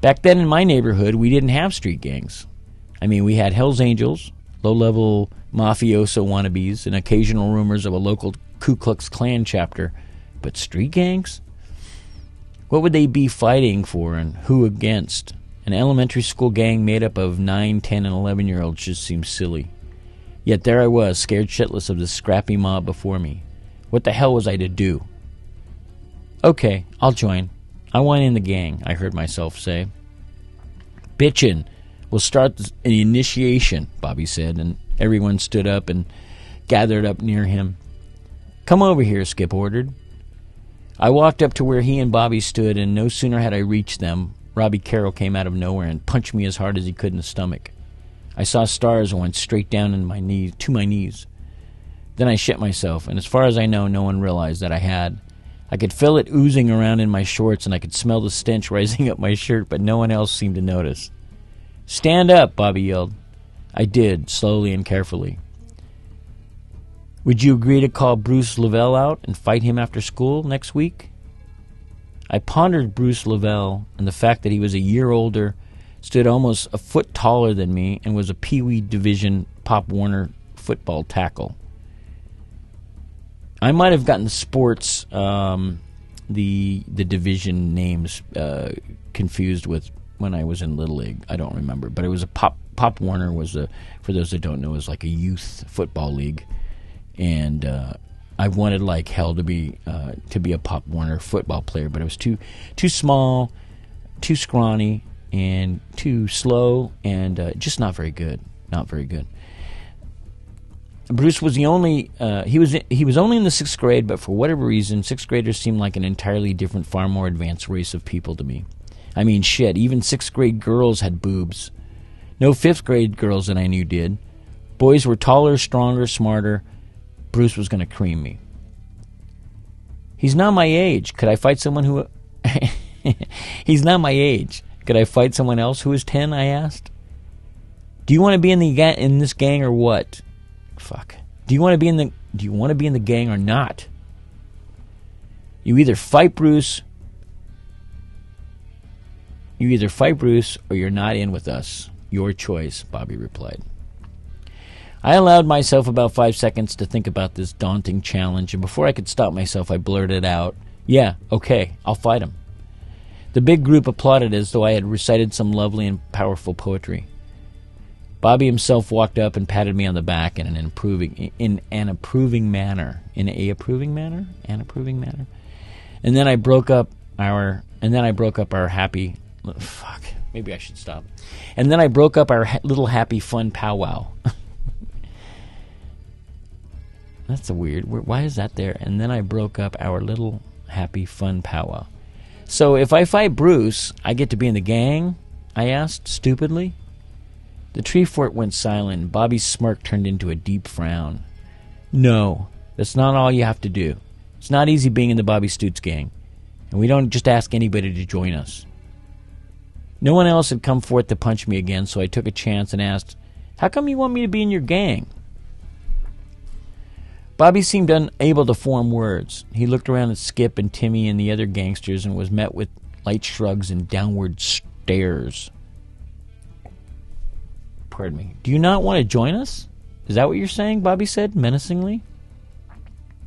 Back then in my neighborhood, we didn't have street gangs. I mean, we had Hell's Angels, low-level mafioso wannabes, and occasional rumors of a local Ku Klux Klan chapter, but street gangs? What would they be fighting for and who against? An elementary school gang made up of 9, 10, and 11 year olds just seems silly. Yet there I was, scared shitless of this scrappy mob before me. What the hell was I to do? Okay, I'll join. I want in the gang, I heard myself say. Bitchin'. We'll start the initiation, Bobby said, and everyone stood up and gathered up near him. Come over here, Skip ordered. I walked up to where he and Bobby stood, and no sooner had I reached them Robbie Carroll came out of nowhere and punched me as hard as he could in the stomach. I saw stars and went straight down in my knees, to my knees. Then I shit myself, and as far as I know, no one realized that I had. I could feel it oozing around in my shorts, and I could smell the stench rising up my shirt, but no one else seemed to notice. Stand up, Bobby yelled. I did, slowly and carefully. Would you agree to call Bruce Lavelle out and fight him after school next week? I pondered Bruce Lavelle and the fact that he was a year older, stood almost a foot taller than me, and was a Pee Wee Division Pop Warner football tackle. I might have gotten sports, um, the the division names uh, confused with when I was in Little League. I don't remember, but it was a Pop Pop Warner was a for those that don't know is like a youth football league, and uh, I wanted like hell to be uh, to be a Pop Warner football player, but it was too too small, too scrawny, and too slow, and uh, just not very good. Not very good. Bruce was the only uh, he was he was only in the sixth grade, but for whatever reason, sixth graders seemed like an entirely different, far more advanced race of people to me. I mean, shit, even sixth grade girls had boobs. No fifth grade girls that I knew did. Boys were taller, stronger, smarter, Bruce was going to cream me. He's not my age. Could I fight someone who. He's not my age. Could I fight someone else who is 10? I asked. Do you want to be in the ga- in this gang or what? Fuck. Do you want to be in the do you want to be in the gang or not? You either fight Bruce You either fight Bruce or you're not in with us. Your choice, Bobby replied. I allowed myself about five seconds to think about this daunting challenge, and before I could stop myself, I blurted out, Yeah, okay, I'll fight him. The big group applauded as though I had recited some lovely and powerful poetry. Bobby himself walked up and patted me on the back in an approving in an approving manner. In a approving manner? An approving manner. And then I broke up our and then I broke up our happy fuck, maybe I should stop. And then I broke up our ha- little happy fun powwow. That's a weird. Why is that there? And then I broke up our little happy fun powwow. So if I fight Bruce, I get to be in the gang? I asked stupidly. The tree fort went silent. Bobby's smirk turned into a deep frown. No, that's not all you have to do. It's not easy being in the Bobby Stutz gang, and we don't just ask anybody to join us. No one else had come forth to punch me again, so I took a chance and asked, How come you want me to be in your gang? Bobby seemed unable to form words. He looked around at Skip and Timmy and the other gangsters and was met with light shrugs and downward stares. Pardon me. Do you not want to join us? Is that what you're saying? Bobby said menacingly.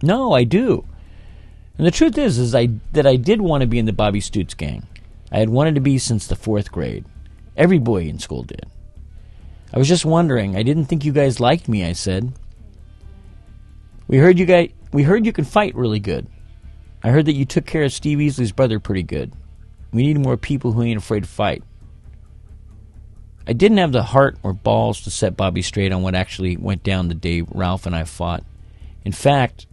No, I do. And the truth is, is I that I did want to be in the Bobby Stutz gang. I had wanted to be since the fourth grade. Every boy in school did. I was just wondering. I didn't think you guys liked me. I said. We heard you guys. We heard you can fight really good. I heard that you took care of Steve Easley's brother pretty good. We need more people who ain't afraid to fight. I didn't have the heart or balls to set Bobby straight on what actually went down the day Ralph and I fought. In fact,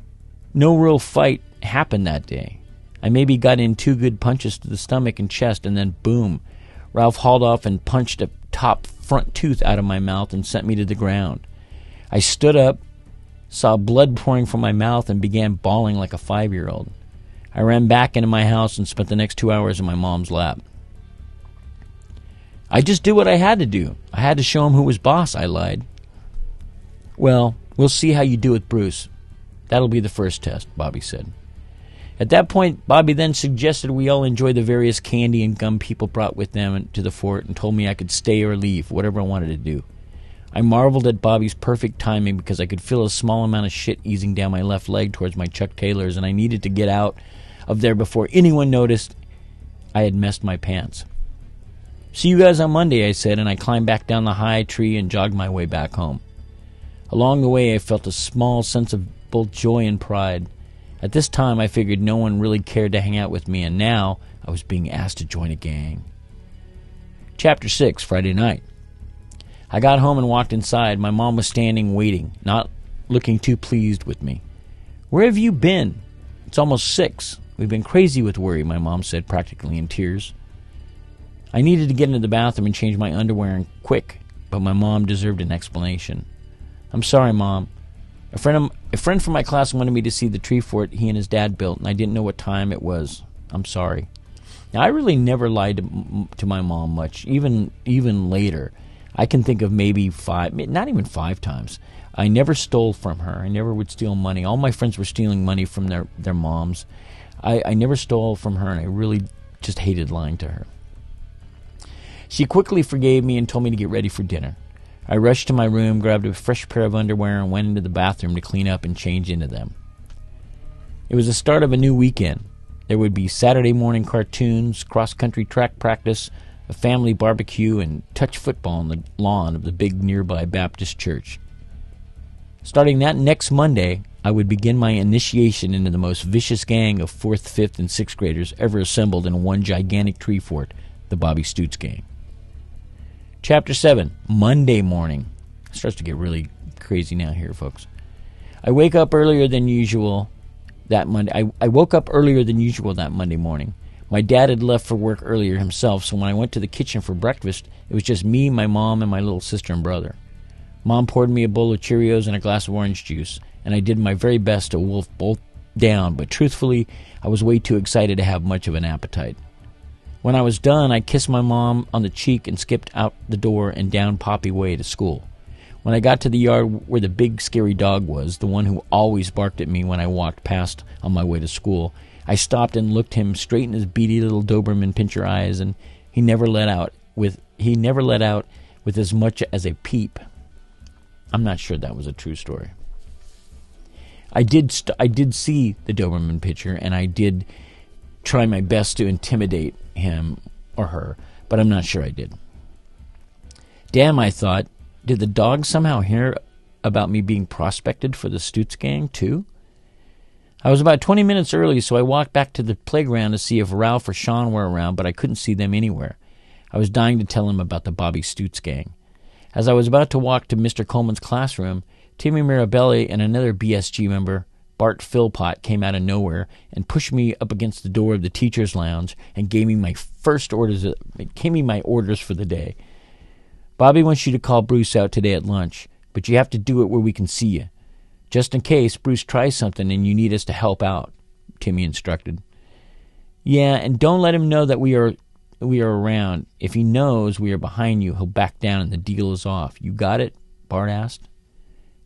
no real fight happened that day. I maybe got in two good punches to the stomach and chest, and then boom, Ralph hauled off and punched a top front tooth out of my mouth and sent me to the ground. I stood up, saw blood pouring from my mouth, and began bawling like a five year old. I ran back into my house and spent the next two hours in my mom's lap. I just did what I had to do. I had to show him who was boss, I lied. Well, we'll see how you do with Bruce. That'll be the first test, Bobby said. At that point, Bobby then suggested we all enjoy the various candy and gum people brought with them to the fort and told me I could stay or leave, whatever I wanted to do. I marveled at Bobby's perfect timing because I could feel a small amount of shit easing down my left leg towards my Chuck Taylors, and I needed to get out of there before anyone noticed I had messed my pants. See you guys on Monday, I said, and I climbed back down the high tree and jogged my way back home. Along the way, I felt a small sense of both joy and pride. At this time, I figured no one really cared to hang out with me, and now I was being asked to join a gang. Chapter 6, Friday night. I got home and walked inside. My mom was standing waiting, not looking too pleased with me. Where have you been? It's almost six. We've been crazy with worry, my mom said, practically in tears. I needed to get into the bathroom and change my underwear and quick, but my mom deserved an explanation. I'm sorry, mom. A friend, of, a friend from my class wanted me to see the tree fort he and his dad built, and I didn't know what time it was. I'm sorry. Now, I really never lied to, to my mom much, even even later. I can think of maybe five, not even five times. I never stole from her. I never would steal money. All my friends were stealing money from their, their moms. I, I never stole from her, and I really just hated lying to her. She quickly forgave me and told me to get ready for dinner. I rushed to my room, grabbed a fresh pair of underwear, and went into the bathroom to clean up and change into them. It was the start of a new weekend. There would be Saturday morning cartoons, cross country track practice, a family barbecue, and touch football on the lawn of the big nearby Baptist church. Starting that next Monday, I would begin my initiation into the most vicious gang of 4th, 5th, and 6th graders ever assembled in one gigantic tree fort, the Bobby Stutz Gang. Chapter 7 Monday morning. It starts to get really crazy now here, folks. I wake up earlier than usual that Monday. I, I woke up earlier than usual that Monday morning. My dad had left for work earlier himself, so when I went to the kitchen for breakfast, it was just me, my mom, and my little sister and brother. Mom poured me a bowl of Cheerios and a glass of orange juice, and I did my very best to wolf both down, but truthfully, I was way too excited to have much of an appetite. When I was done, I kissed my mom on the cheek and skipped out the door and down Poppy Way to school. When I got to the yard where the big scary dog was, the one who always barked at me when I walked past on my way to school, I stopped and looked him straight in his beady little Doberman pinscher eyes, and he never let out with he never let out with as much as a peep. I'm not sure that was a true story. I did st- I did see the Doberman pinscher, and I did try my best to intimidate him or her, but I'm not sure I did. Damn, I thought, did the dog somehow hear about me being prospected for the Stutz gang, too? I was about 20 minutes early, so I walked back to the playground to see if Ralph or Sean were around, but I couldn't see them anywhere. I was dying to tell him about the Bobby Stutz gang. As I was about to walk to Mr. Coleman's classroom, Timmy Mirabelli and another BSG member Bart Philpott came out of nowhere and pushed me up against the door of the teacher's lounge and gave me my first orders. Gave me my orders for the day. Bobby wants you to call Bruce out today at lunch, but you have to do it where we can see you, just in case Bruce tries something and you need us to help out. Timmy instructed. Yeah, and don't let him know that we are we are around. If he knows we are behind you, he'll back down and the deal is off. You got it? Bart asked.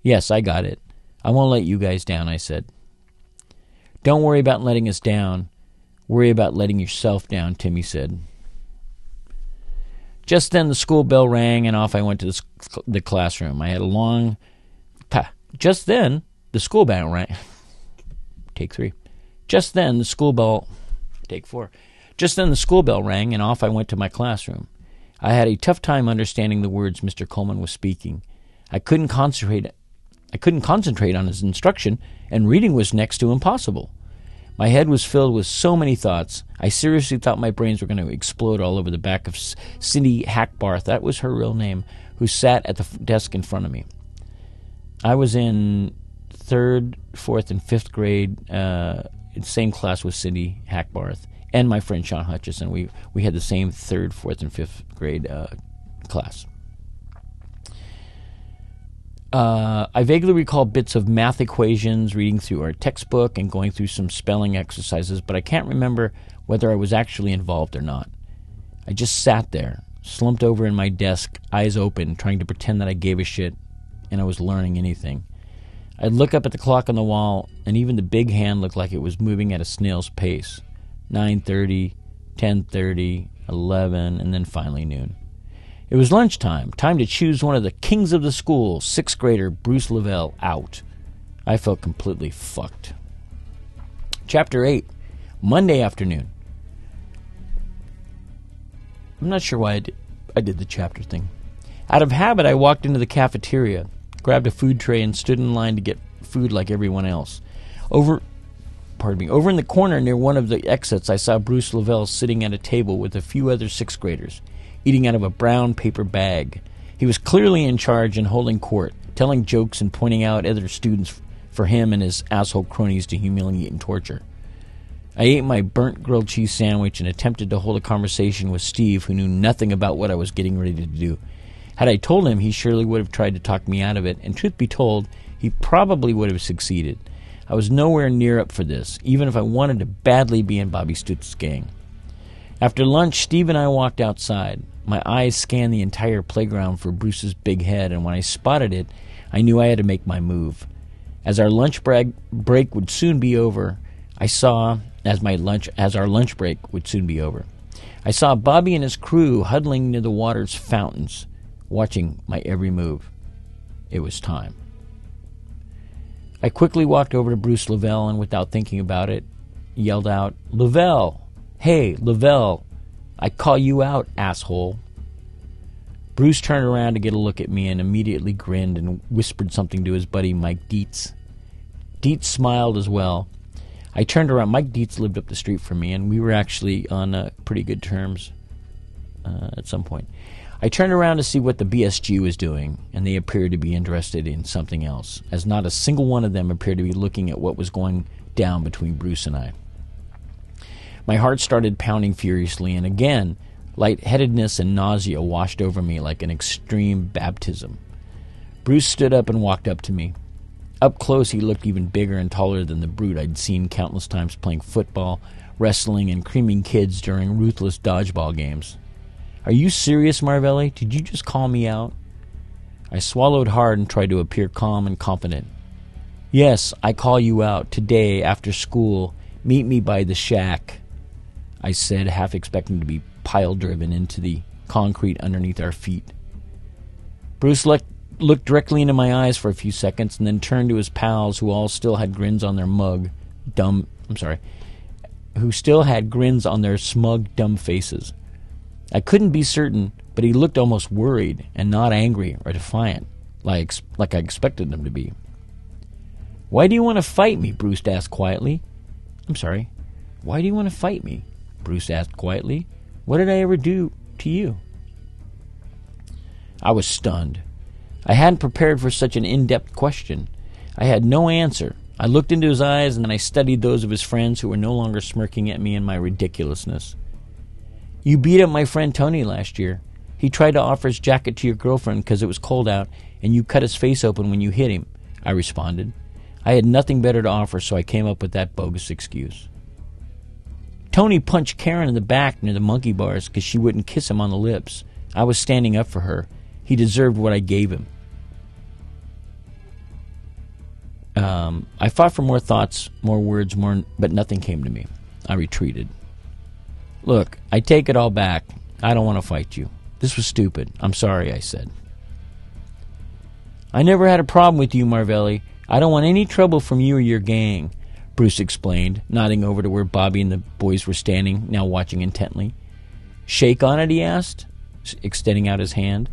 Yes, I got it. I won't let you guys down, I said. Don't worry about letting us down. Worry about letting yourself down, Timmy said. Just then the school bell rang and off I went to the, the classroom. I had a long. Pa- just then the school bell rang. Take three. Just then the school bell. Take four. Just then the school bell rang and off I went to my classroom. I had a tough time understanding the words Mr. Coleman was speaking. I couldn't concentrate I couldn't concentrate on his instruction, and reading was next to impossible. My head was filled with so many thoughts. I seriously thought my brains were going to explode all over the back of Cindy Hackbarth, that was her real name, who sat at the desk in front of me. I was in third, fourth, and fifth grade, uh, same class with Cindy Hackbarth, and my friend Sean Hutchison. We we had the same third, fourth, and fifth grade uh, class. Uh, I vaguely recall bits of math equations, reading through our textbook, and going through some spelling exercises, but I can't remember whether I was actually involved or not. I just sat there, slumped over in my desk, eyes open, trying to pretend that I gave a shit and I was learning anything. I'd look up at the clock on the wall, and even the big hand looked like it was moving at a snail's pace. 9:30, 10:30, 11, and then finally noon. It was lunchtime, time to choose one of the kings of the school, sixth grader Bruce Lavelle, out. I felt completely fucked. Chapter 8, Monday afternoon. I'm not sure why I did, I did the chapter thing. Out of habit, I walked into the cafeteria, grabbed a food tray, and stood in line to get food like everyone else. Over, pardon me, over in the corner near one of the exits, I saw Bruce Lavelle sitting at a table with a few other sixth graders eating out of a brown paper bag. He was clearly in charge and holding court, telling jokes and pointing out other students for him and his asshole cronies to humiliate and torture. I ate my burnt grilled cheese sandwich and attempted to hold a conversation with Steve, who knew nothing about what I was getting ready to do. Had I told him, he surely would have tried to talk me out of it, and truth be told, he probably would have succeeded. I was nowhere near up for this, even if I wanted to badly be in Bobby Stutz's gang. After lunch, Steve and I walked outside. My eyes scanned the entire playground for Bruce's big head, and when I spotted it, I knew I had to make my move. As our lunch break would soon be over, I saw as my lunch as our lunch break would soon be over. I saw Bobby and his crew huddling near the water's fountains, watching my every move. It was time. I quickly walked over to Bruce Lavelle and without thinking about it, yelled out, Lavelle! Hey, Lavelle, I call you out, asshole. Bruce turned around to get a look at me and immediately grinned and whispered something to his buddy Mike Dietz. Dietz smiled as well. I turned around. Mike Dietz lived up the street from me, and we were actually on uh, pretty good terms uh, at some point. I turned around to see what the BSG was doing, and they appeared to be interested in something else, as not a single one of them appeared to be looking at what was going down between Bruce and I. My heart started pounding furiously, and again, lightheadedness and nausea washed over me like an extreme baptism. Bruce stood up and walked up to me. Up close, he looked even bigger and taller than the brute I'd seen countless times playing football, wrestling, and creaming kids during ruthless dodgeball games. Are you serious, Marvelli? Did you just call me out? I swallowed hard and tried to appear calm and confident. Yes, I call you out today after school. Meet me by the shack. I said, half expecting to be pile driven into the concrete underneath our feet. Bruce looked, looked directly into my eyes for a few seconds and then turned to his pals, who all still had grins on their mug, dumb, I'm sorry, who still had grins on their smug, dumb faces. I couldn't be certain, but he looked almost worried and not angry or defiant, like, like I expected him to be. Why do you want to fight me? Bruce asked quietly. I'm sorry. Why do you want to fight me? Bruce asked quietly. What did I ever do to you? I was stunned. I hadn't prepared for such an in depth question. I had no answer. I looked into his eyes and then I studied those of his friends who were no longer smirking at me and my ridiculousness. You beat up my friend Tony last year. He tried to offer his jacket to your girlfriend because it was cold out, and you cut his face open when you hit him, I responded. I had nothing better to offer, so I came up with that bogus excuse. Tony punched Karen in the back near the monkey bars because she wouldn't kiss him on the lips. I was standing up for her. He deserved what I gave him. Um, I fought for more thoughts, more words, more, but nothing came to me. I retreated. Look, I take it all back. I don't want to fight you. This was stupid. I'm sorry, I said. I never had a problem with you, Marvelli. I don't want any trouble from you or your gang. Bruce explained, nodding over to where Bobby and the boys were standing, now watching intently. Shake on it? he asked, extending out his hand.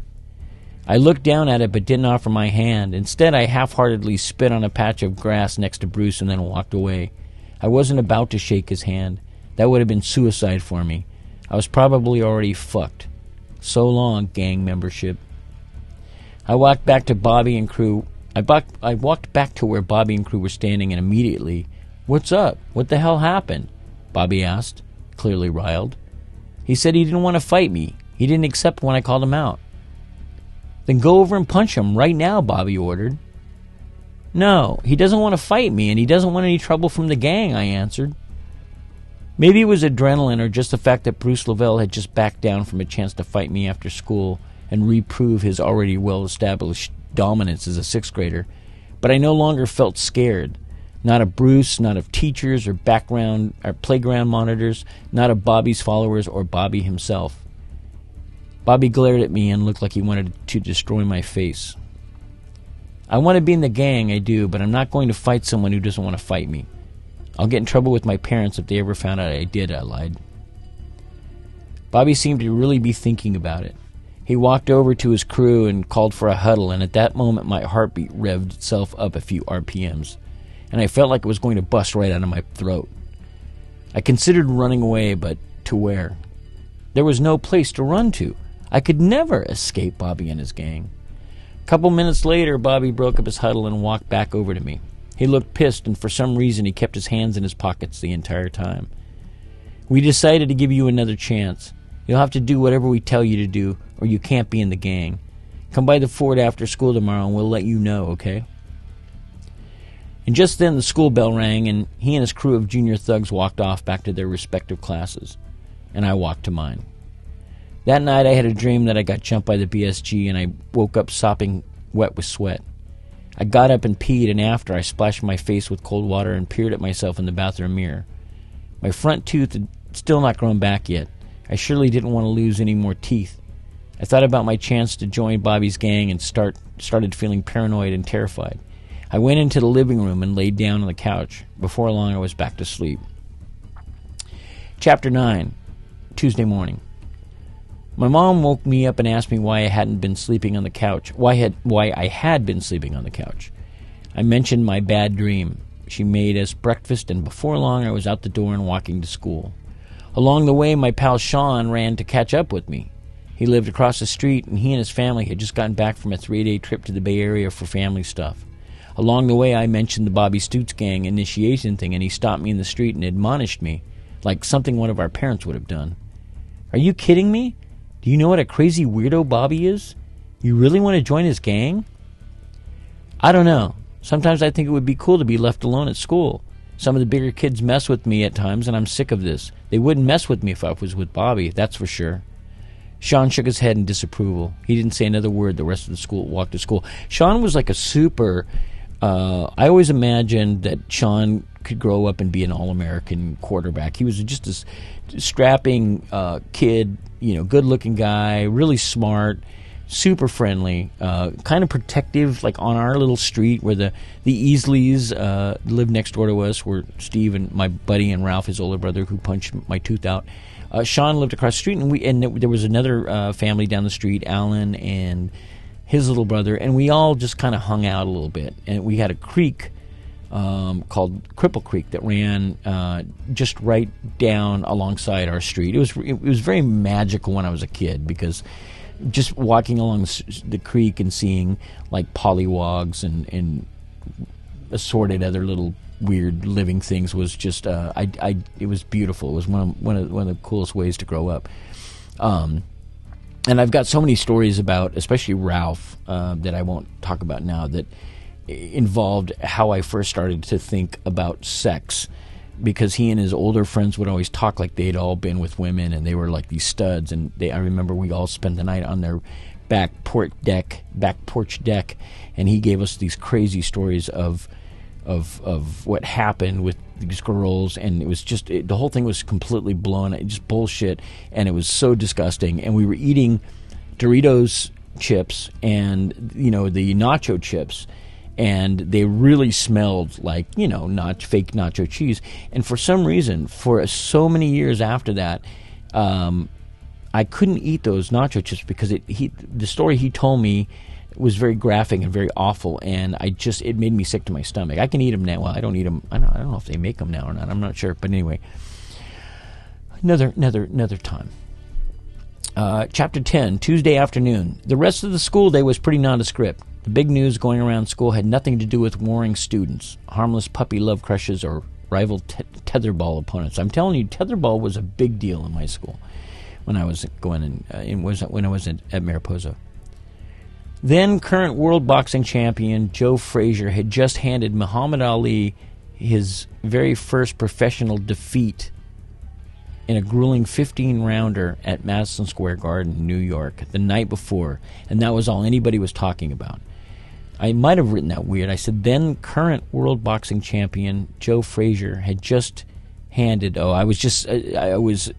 I looked down at it but didn't offer my hand. Instead, I half heartedly spit on a patch of grass next to Bruce and then walked away. I wasn't about to shake his hand. That would have been suicide for me. I was probably already fucked. So long, gang membership. I walked back to Bobby and crew. I, I walked back to where Bobby and crew were standing, and immediately What's up? What the hell happened? Bobby asked, clearly riled. He said he didn't want to fight me. He didn't accept when I called him out. Then go over and punch him right now, Bobby ordered. No, he doesn't want to fight me and he doesn't want any trouble from the gang, I answered. Maybe it was adrenaline or just the fact that Bruce Lavelle had just backed down from a chance to fight me after school and reprove his already well established dominance as a sixth grader. But I no longer felt scared. Not of Bruce, not of teachers or background or playground monitors, not of Bobby's followers or Bobby himself. Bobby glared at me and looked like he wanted to destroy my face. I want to be in the gang, I do, but I'm not going to fight someone who doesn't want to fight me. I'll get in trouble with my parents if they ever found out I did, I lied. Bobby seemed to really be thinking about it. He walked over to his crew and called for a huddle, and at that moment my heartbeat revved itself up a few RPMs, and I felt like it was going to bust right out of my throat. I considered running away, but to where? There was no place to run to. I could never escape Bobby and his gang. A couple minutes later, Bobby broke up his huddle and walked back over to me. He looked pissed, and for some reason, he kept his hands in his pockets the entire time. We decided to give you another chance. You'll have to do whatever we tell you to do, or you can't be in the gang. Come by the fort after school tomorrow, and we'll let you know, okay? And just then the school bell rang, and he and his crew of junior thugs walked off back to their respective classes, and I walked to mine. That night I had a dream that I got jumped by the BSG and I woke up sopping wet with sweat. I got up and peed, and after I splashed my face with cold water and peered at myself in the bathroom mirror. My front tooth had still not grown back yet. I surely didn't want to lose any more teeth. I thought about my chance to join Bobby's gang and start started feeling paranoid and terrified. I went into the living room and laid down on the couch. Before long I was back to sleep. Chapter 9 Tuesday morning. My mom woke me up and asked me why I hadn't been sleeping on the couch. Why had why I had been sleeping on the couch. I mentioned my bad dream. She made us breakfast and before long I was out the door and walking to school. Along the way my pal Sean ran to catch up with me. He lived across the street and he and his family had just gotten back from a 3-day trip to the Bay Area for family stuff. Along the way I mentioned the Bobby Stutz gang initiation thing and he stopped me in the street and admonished me like something one of our parents would have done. Are you kidding me? Do you know what a crazy weirdo Bobby is? You really want to join his gang? I don't know. Sometimes I think it would be cool to be left alone at school. Some of the bigger kids mess with me at times, and I'm sick of this. They wouldn't mess with me if I was with Bobby, that's for sure. Sean shook his head in disapproval. He didn't say another word the rest of the school walked to school. Sean was like a super. Uh, I always imagined that Sean could grow up and be an All American quarterback. He was just this strapping uh, kid you know, good looking guy, really smart, super friendly, uh, kind of protective, like on our little street where the the Easleys uh, lived next door to us, where Steve and my buddy and Ralph, his older brother, who punched my tooth out. Uh, Sean lived across the street, and we and there was another uh, family down the street, Alan and his little brother, and we all just kind of hung out a little bit. And we had a creek um, called Cripple Creek that ran uh, just right down alongside our street. It was it was very magical when I was a kid because just walking along the creek and seeing like pollywogs and, and assorted other little weird living things was just uh, I, I it was beautiful. It was one of, one of one of the coolest ways to grow up. Um, and I've got so many stories about, especially Ralph, uh, that I won't talk about now. That involved how I first started to think about sex because he and his older friends would always talk like they'd all been with women and they were like these studs and they I remember we all spent the night on their back porch deck back porch deck and he gave us these crazy stories of of of what happened with these girls and it was just it, the whole thing was completely blown it just bullshit and it was so disgusting and we were eating Doritos chips and you know the nacho chips and they really smelled like you know not fake nacho cheese. And for some reason, for so many years after that, um, I couldn't eat those nacho chips because it he the story he told me was very graphic and very awful, and I just it made me sick to my stomach. I can eat them now. Well, I don't eat them. I don't, I don't know if they make them now or not. I'm not sure, but anyway, another another another time. Uh, chapter 10, Tuesday afternoon. The rest of the school day was pretty nondescript. The big news going around school had nothing to do with warring students, harmless puppy love crushes, or rival te- tetherball opponents. I'm telling you, tetherball was a big deal in my school when I was going in, uh, in was when I was in, at Mariposa. Then current world boxing champion Joe Frazier had just handed Muhammad Ali his very first professional defeat in a grueling 15 rounder at Madison Square Garden, New York, the night before, and that was all anybody was talking about. I might have written that weird. I said then current world boxing champion Joe Frazier had just handed. Oh, I was just uh, I, I was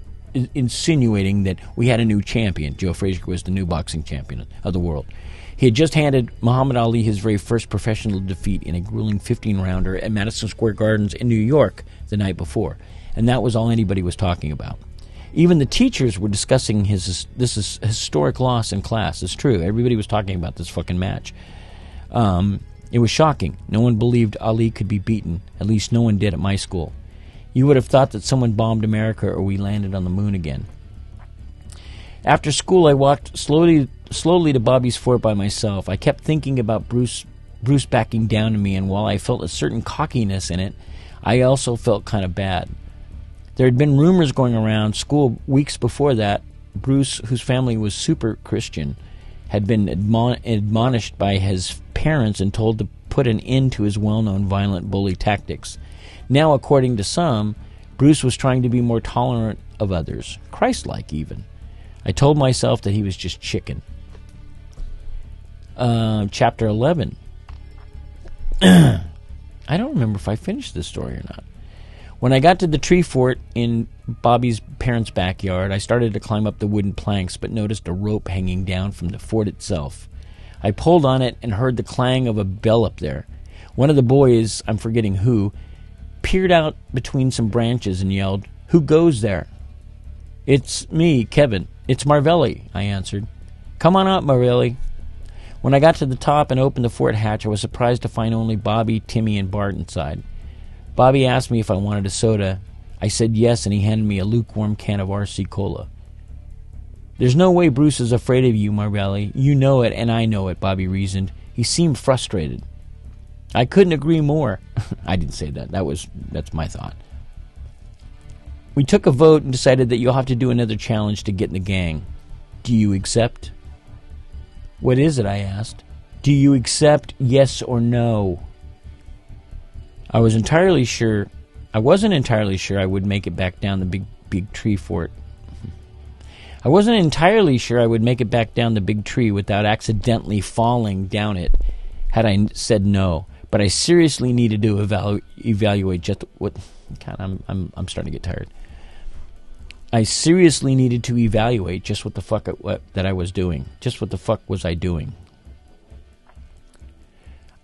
insinuating that we had a new champion. Joe Frazier was the new boxing champion of the world. He had just handed Muhammad Ali his very first professional defeat in a grueling 15 rounder at Madison Square Gardens in New York the night before. And that was all anybody was talking about. Even the teachers were discussing his this is historic loss in class. It's true. Everybody was talking about this fucking match. Um, it was shocking. No one believed Ali could be beaten. At least no one did at my school. You would have thought that someone bombed America or we landed on the moon again. After school, I walked slowly, slowly to Bobby's fort by myself. I kept thinking about Bruce, Bruce backing down to me, and while I felt a certain cockiness in it, I also felt kind of bad. There had been rumors going around school weeks before that. Bruce, whose family was super Christian, had been admon- admonished by his parents and told to put an end to his well known violent bully tactics. Now, according to some, Bruce was trying to be more tolerant of others, Christ like even. I told myself that he was just chicken. Uh, chapter 11. I don't remember if I finished this story or not. When I got to the tree fort in Bobby's parents' backyard, I started to climb up the wooden planks but noticed a rope hanging down from the fort itself. I pulled on it and heard the clang of a bell up there. One of the boys, I'm forgetting who, peered out between some branches and yelled, Who goes there? It's me, Kevin. It's Marvelli, I answered. Come on up, Marvelli. When I got to the top and opened the fort hatch, I was surprised to find only Bobby, Timmy, and Bart inside. Bobby asked me if I wanted a soda. I said yes, and he handed me a lukewarm can of RC Cola. There's no way Bruce is afraid of you, Marvelli. You know it, and I know it, Bobby reasoned. He seemed frustrated. I couldn't agree more. I didn't say that. That was that's my thought. We took a vote and decided that you'll have to do another challenge to get in the gang. Do you accept? What is it? I asked. Do you accept yes or no? I was entirely sure. I wasn't entirely sure I would make it back down the big big tree fort. I wasn't entirely sure I would make it back down the big tree without accidentally falling down it had I said no. But I seriously needed to evalu- evaluate just what. God, I'm I'm I'm starting to get tired. I seriously needed to evaluate just what the fuck it, what, that I was doing. Just what the fuck was I doing?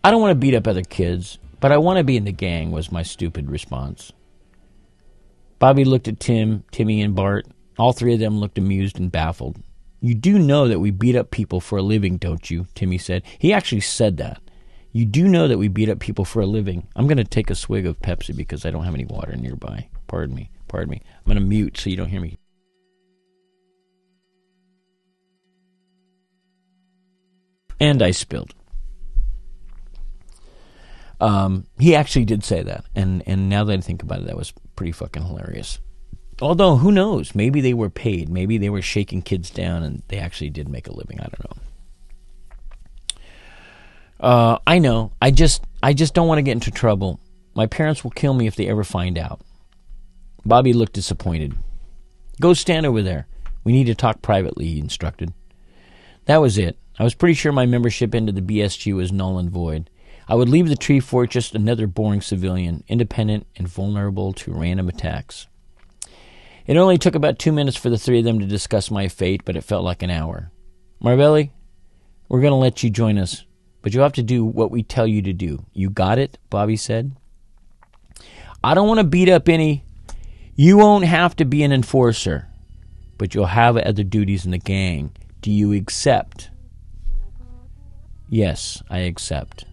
I don't want to beat up other kids. But I want to be in the gang, was my stupid response. Bobby looked at Tim, Timmy, and Bart. All three of them looked amused and baffled. You do know that we beat up people for a living, don't you? Timmy said. He actually said that. You do know that we beat up people for a living. I'm going to take a swig of Pepsi because I don't have any water nearby. Pardon me. Pardon me. I'm going to mute so you don't hear me. And I spilled. Um, he actually did say that, and and now that I think about it, that was pretty fucking hilarious. Although who knows? Maybe they were paid. Maybe they were shaking kids down, and they actually did make a living. I don't know. Uh, I know. I just I just don't want to get into trouble. My parents will kill me if they ever find out. Bobby looked disappointed. Go stand over there. We need to talk privately, he instructed. That was it. I was pretty sure my membership into the BSG was null and void. I would leave the tree fort just another boring civilian, independent and vulnerable to random attacks. It only took about two minutes for the three of them to discuss my fate, but it felt like an hour. Marvelli, we're going to let you join us, but you'll have to do what we tell you to do. You got it? Bobby said. I don't want to beat up any. You won't have to be an enforcer, but you'll have other duties in the gang. Do you accept? Yes, I accept.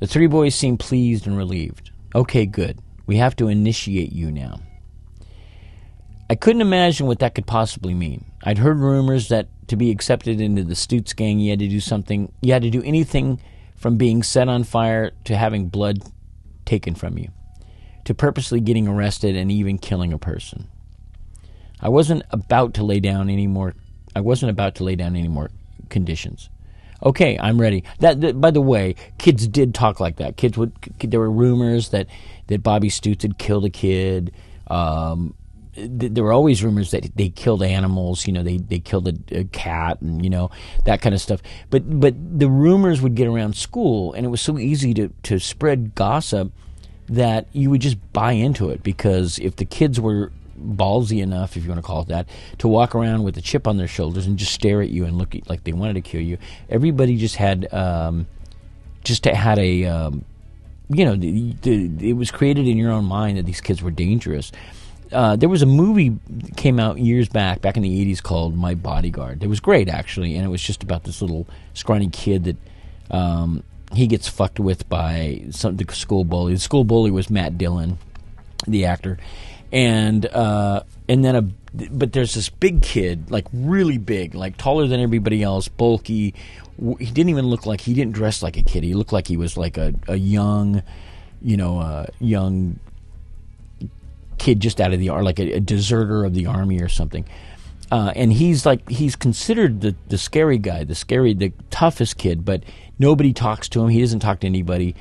The three boys seemed pleased and relieved. Okay, good. We have to initiate you now. I couldn't imagine what that could possibly mean. I'd heard rumors that to be accepted into the Stutz gang, you had to do something, you had to do anything from being set on fire to having blood taken from you. To purposely getting arrested and even killing a person. I wasn't about to lay down any more. I wasn't about to lay down any more conditions. Okay, I'm ready. That, that, by the way, kids did talk like that. Kids would. There were rumors that that Bobby Stutz had killed a kid. Um, there were always rumors that they killed animals. You know, they they killed a, a, cat and you know that kind of stuff. But but the rumors would get around school, and it was so easy to to spread gossip that you would just buy into it because if the kids were ballsy enough, if you want to call it that, to walk around with a chip on their shoulders and just stare at you and look like they wanted to kill you. Everybody just had um, just had a um, you know the, the, it was created in your own mind that these kids were dangerous. Uh, there was a movie came out years back, back in the '80s, called My Bodyguard. It was great actually, and it was just about this little scrawny kid that um, he gets fucked with by some the school bully. The school bully was Matt Dillon, the actor, and uh, and then a but there's this big kid, like really big, like taller than everybody else, bulky. He didn't even look like he didn't dress like a kid. He looked like he was like a, a young, you know, a young kid just out of the army, like a, a, deserter of the army or something. Uh, and he's like he's considered the the scary guy, the scary, the toughest kid, but nobody talks to him. He doesn't talk to anybody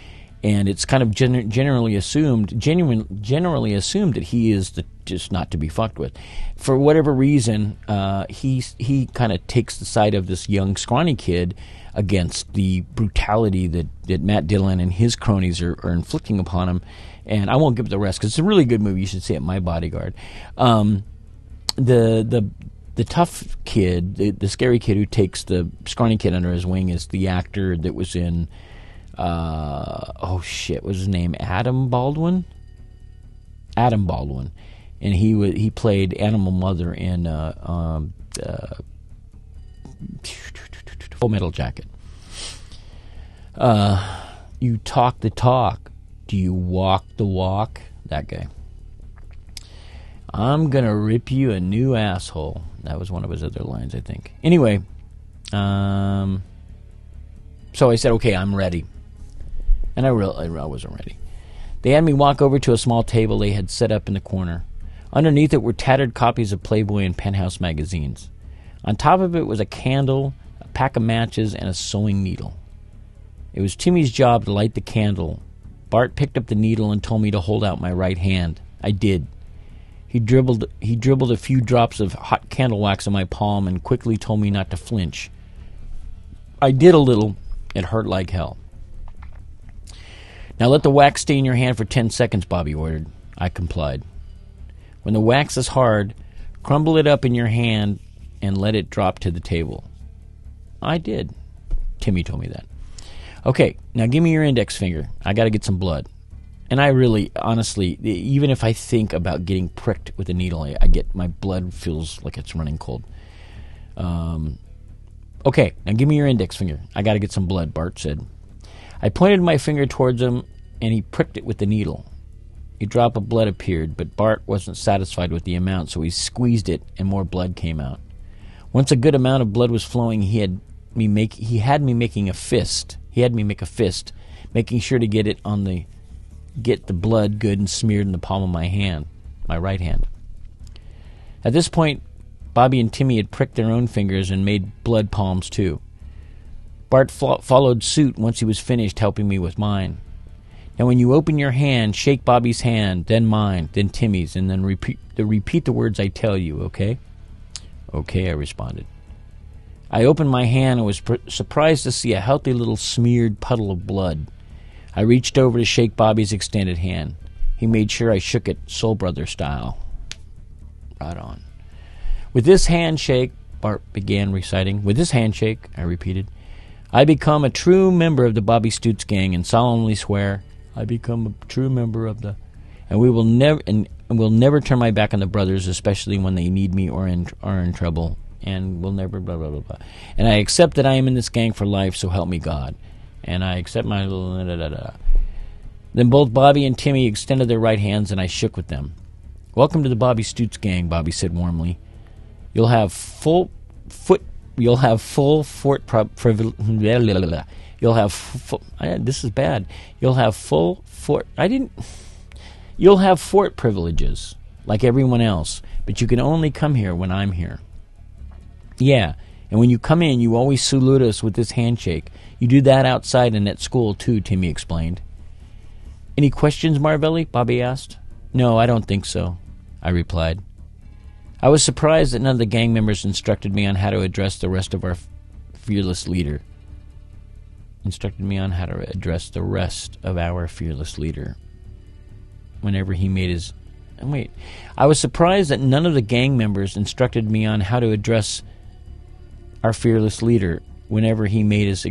and it's kind of gen- generally assumed, genuine, generally assumed that he is the, just not to be fucked with. For whatever reason, uh, he he kind of takes the side of this young scrawny kid against the brutality that, that Matt Dillon and his cronies are, are inflicting upon him. And I won't give the rest because it's a really good movie. You should see it. My Bodyguard. Um, the the the tough kid, the, the scary kid who takes the scrawny kid under his wing, is the actor that was in uh, oh shit, was his name? Adam Baldwin. Adam Baldwin, and he was he played Animal Mother in uh, um, uh, Full Metal Jacket. Uh, you talk the talk. Do you walk the walk? That guy. I'm gonna rip you a new asshole. That was one of his other lines, I think. Anyway, um, so I said, okay, I'm ready and I really I wasn't ready. They had me walk over to a small table they had set up in the corner. Underneath it were tattered copies of Playboy and Penthouse magazines. On top of it was a candle, a pack of matches, and a sewing needle. It was Timmy's job to light the candle. Bart picked up the needle and told me to hold out my right hand. I did. He dribbled he dribbled a few drops of hot candle wax on my palm and quickly told me not to flinch. I did a little. It hurt like hell. Now let the wax stay in your hand for 10 seconds, Bobby ordered. I complied. When the wax is hard, crumble it up in your hand and let it drop to the table. I did. Timmy told me that. Okay, now give me your index finger. I got to get some blood. And I really, honestly, even if I think about getting pricked with a needle, I, I get my blood feels like it's running cold. Um, okay, now give me your index finger. I got to get some blood, Bart said. I pointed my finger towards him, and he pricked it with the needle. A drop of blood appeared, but Bart wasn't satisfied with the amount, so he squeezed it, and more blood came out. Once a good amount of blood was flowing, he had me make he had me making a fist. He had me make a fist, making sure to get it on the get the blood good and smeared in the palm of my hand, my right hand. At this point, Bobby and Timmy had pricked their own fingers and made blood palms too. Bart fo- followed suit once he was finished helping me with mine. Now, when you open your hand, shake Bobby's hand, then mine, then Timmy's, and then repeat the, repeat the words I tell you, okay? Okay, I responded. I opened my hand and was pr- surprised to see a healthy little smeared puddle of blood. I reached over to shake Bobby's extended hand. He made sure I shook it Soul Brother style. Right on. With this handshake, Bart began reciting. With this handshake, I repeated, I become a true member of the Bobby Stutz gang and solemnly swear I become a true member of the and we will never and, and will never turn my back on the brothers, especially when they need me or in are in trouble. And will never blah blah blah blah. And I accept that I am in this gang for life, so help me God. And I accept my da, da, da. Then both Bobby and Timmy extended their right hands, and I shook with them. Welcome to the Bobby Stutz gang, Bobby said warmly. You'll have full foot you'll have full fort privilege. You'll have full, I, this is bad. You'll have full fort. I didn't. You'll have fort privileges, like everyone else, but you can only come here when I'm here. Yeah, and when you come in, you always salute us with this handshake. You do that outside and at school, too, Timmy explained. Any questions, Marvelli? Bobby asked. No, I don't think so, I replied. I was surprised that none of the gang members instructed me on how to address the rest of our fearless leader. Instructed me on how to address the rest of our fearless leader. Whenever he made his. Wait. I was surprised that none of the gang members instructed me on how to address our fearless leader whenever he made his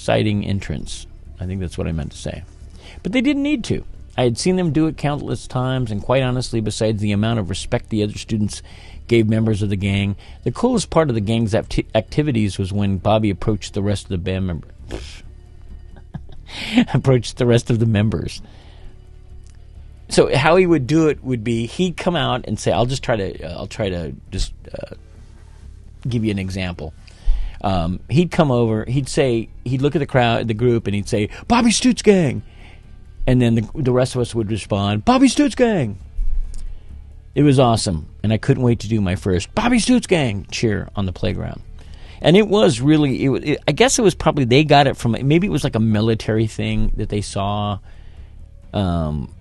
exciting entrance. I think that's what I meant to say. But they didn't need to. I had seen them do it countless times, and quite honestly, besides the amount of respect the other students gave members of the gang, the coolest part of the gang's acti- activities was when Bobby approached the rest of the band members. approached the rest of the members. So how he would do it would be he'd come out and say, "I'll just try to, uh, I'll try to just uh, give you an example." Um, he'd come over, he'd say, he'd look at the crowd, the group, and he'd say, "Bobby Stutz gang," and then the, the rest of us would respond, Bobby Stutz Gang. It was awesome, and I couldn't wait to do my first Bobby Stutz Gang cheer on the playground. And it was really, it, it, I guess it was probably, they got it from, maybe it was like a military thing that they saw. Um,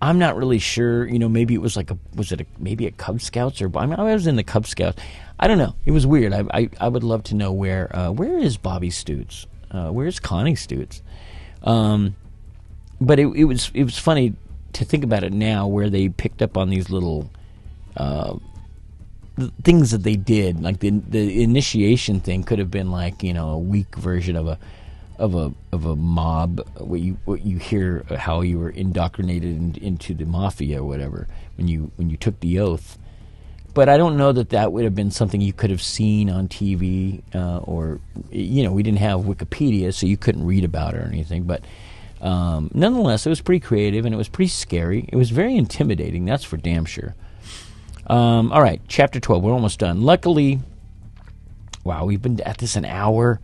I'm not really sure. You know, maybe it was like a, was it a, maybe a Cub Scouts or, I, mean, I was in the Cub Scouts. I don't know. It was weird. I, I, I would love to know where, uh, where is Bobby Stutz? Uh, where's Connie Stutz? Um, but it, it was it was funny to think about it now, where they picked up on these little uh, things that they did. Like the the initiation thing could have been like you know a weak version of a of a of a mob. What you what you hear how you were indoctrinated in, into the mafia or whatever when you when you took the oath. But I don't know that that would have been something you could have seen on TV uh, or you know we didn't have Wikipedia, so you couldn't read about it or anything. But um, nonetheless, it was pretty creative and it was pretty scary. It was very intimidating, that's for damn sure. Um, all right, chapter 12. We're almost done. Luckily, wow, we've been at this an hour.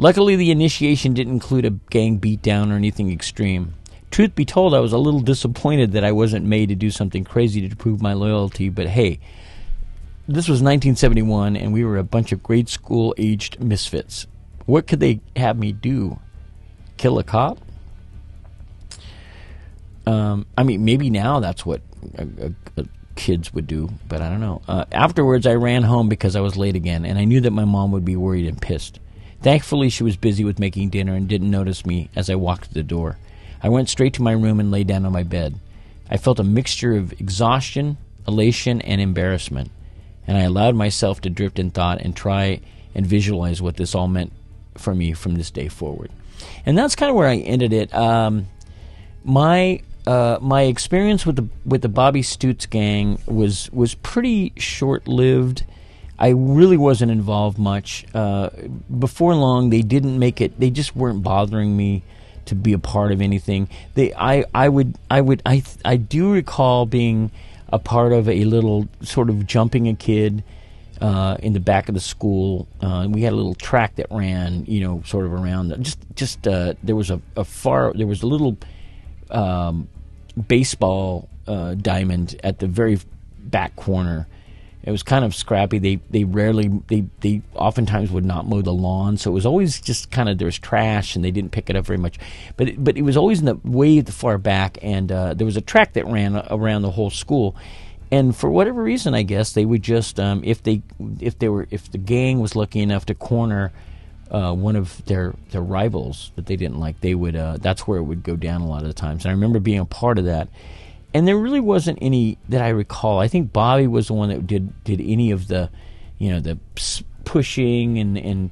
Luckily, the initiation didn't include a gang beatdown or anything extreme. Truth be told, I was a little disappointed that I wasn't made to do something crazy to prove my loyalty, but hey, this was 1971 and we were a bunch of grade school aged misfits. What could they have me do? Kill a cop? Um, I mean, maybe now that's what kids would do, but I don't know. Uh, afterwards, I ran home because I was late again, and I knew that my mom would be worried and pissed. Thankfully, she was busy with making dinner and didn't notice me as I walked to the door. I went straight to my room and lay down on my bed. I felt a mixture of exhaustion, elation, and embarrassment, and I allowed myself to drift in thought and try and visualize what this all meant for me from this day forward. And that's kind of where I ended it. Um, my uh, my experience with the with the Bobby Stutz gang was was pretty short lived. I really wasn't involved much. Uh, before long, they didn't make it. They just weren't bothering me to be a part of anything. They, I, I would, I would, I, I do recall being a part of a little sort of jumping a kid uh, in the back of the school. Uh, we had a little track that ran, you know, sort of around. Just, just uh, there was a, a far, there was a little um, baseball uh, diamond at the very back corner. It was kind of scrappy. They they rarely they they oftentimes would not mow the lawn, so it was always just kind of there was trash and they didn't pick it up very much. But it, but it was always in the way at the far back, and uh, there was a track that ran around the whole school. And for whatever reason, I guess they would just um, if they if they were if the gang was lucky enough to corner uh, one of their their rivals that they didn't like, they would uh, that's where it would go down a lot of the times. And I remember being a part of that. And there really wasn't any that I recall. I think Bobby was the one that did did any of the, you know, the pushing and and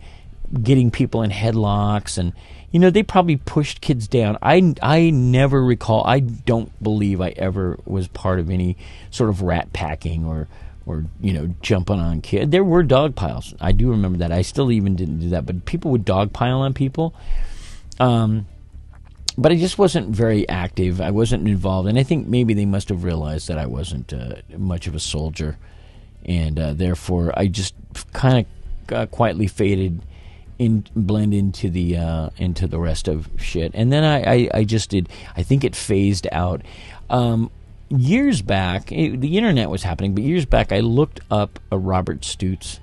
getting people in headlocks and you know they probably pushed kids down. I I never recall. I don't believe I ever was part of any sort of rat packing or or you know jumping on kids. There were dog piles. I do remember that. I still even didn't do that, but people would dog pile on people. Um, but I just wasn't very active. I wasn't involved, and I think maybe they must have realized that I wasn't uh, much of a soldier, and uh, therefore I just kind of quietly faded in blend into the uh, into the rest of shit. And then I, I, I, just did. I think it phased out. Um, years back, it, the internet was happening, but years back, I looked up a Robert Stutz.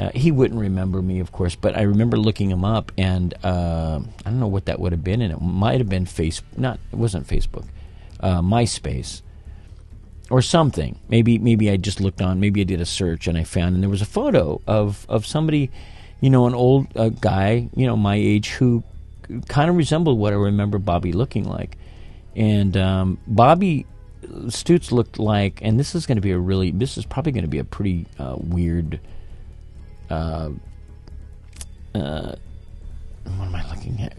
Uh, he wouldn't remember me, of course, but I remember looking him up, and uh, I don't know what that would have been, and it might have been face. Not it wasn't Facebook, uh, MySpace, or something. Maybe maybe I just looked on. Maybe I did a search and I found, and there was a photo of of somebody, you know, an old uh, guy, you know, my age, who kind of resembled what I remember Bobby looking like, and um, Bobby Stutz looked like, and this is going to be a really, this is probably going to be a pretty uh, weird. Uh, uh, what am I looking at?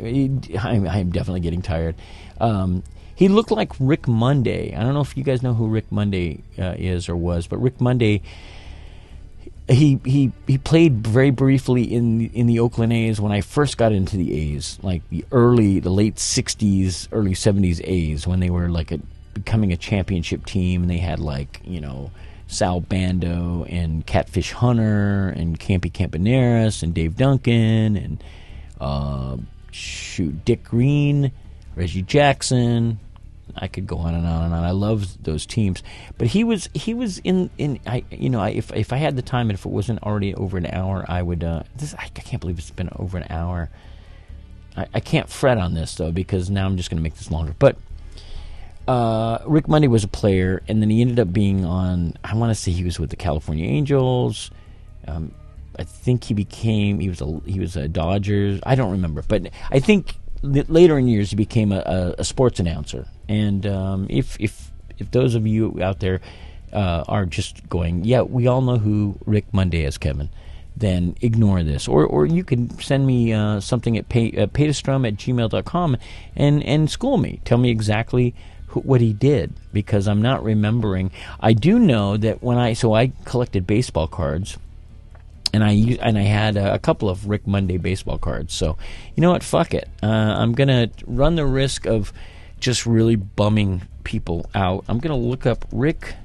I'm, I'm definitely getting tired. Um, he looked like Rick Monday. I don't know if you guys know who Rick Monday uh, is or was, but Rick Monday. He, he he played very briefly in in the Oakland A's when I first got into the A's, like the early, the late '60s, early '70s A's, when they were like a, becoming a championship team, and they had like you know Sal Bando and Catfish Hunter and Campy Campaneris and Dave Duncan and uh, shoot Dick Green, Reggie Jackson. I could go on and on and on. I love those teams, but he was he was in in I you know I, if if I had the time and if it wasn't already over an hour, I would. Uh, this I, can't believe it's been over an hour. I, I can't fret on this though because now I'm just going to make this longer. But uh, Rick Monday was a player, and then he ended up being on. I want to say he was with the California Angels. Um, I think he became he was a he was a Dodgers. I don't remember, but I think later in years he became a, a, sports announcer. And um, if if if those of you out there uh, are just going, yeah, we all know who Rick Monday is, Kevin. Then ignore this, or or you can send me uh, something at pay, uh, paystrom at gmail.com and and school me. Tell me exactly what he did because I'm not remembering. I do know that when I so I collected baseball cards, and I and I had a, a couple of Rick Monday baseball cards. So you know what? Fuck it. Uh, I'm gonna run the risk of just really bumming people out. I'm gonna look up Rick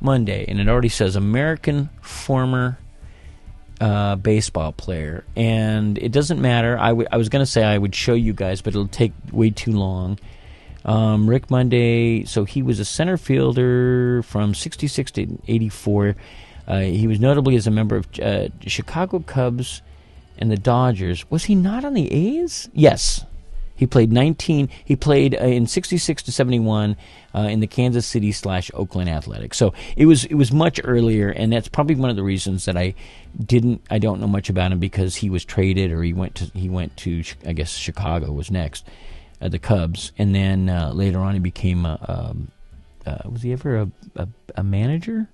Monday, and it already says American former. Uh, baseball player, and it doesn't matter. I, w- I was going to say I would show you guys, but it'll take way too long. Um, Rick Monday, so he was a center fielder from 66 to 84. Uh, he was notably as a member of uh, Chicago Cubs and the Dodgers. Was he not on the A's? Yes. He played 19. He played uh, in 66 to 71 uh, in the Kansas City slash Oakland Athletics. So it was it was much earlier, and that's probably one of the reasons that I didn't I don't know much about him because he was traded or he went to he went to I guess Chicago was next uh, the Cubs, and then uh, later on he became a. Um, uh, was he ever a a, a manager?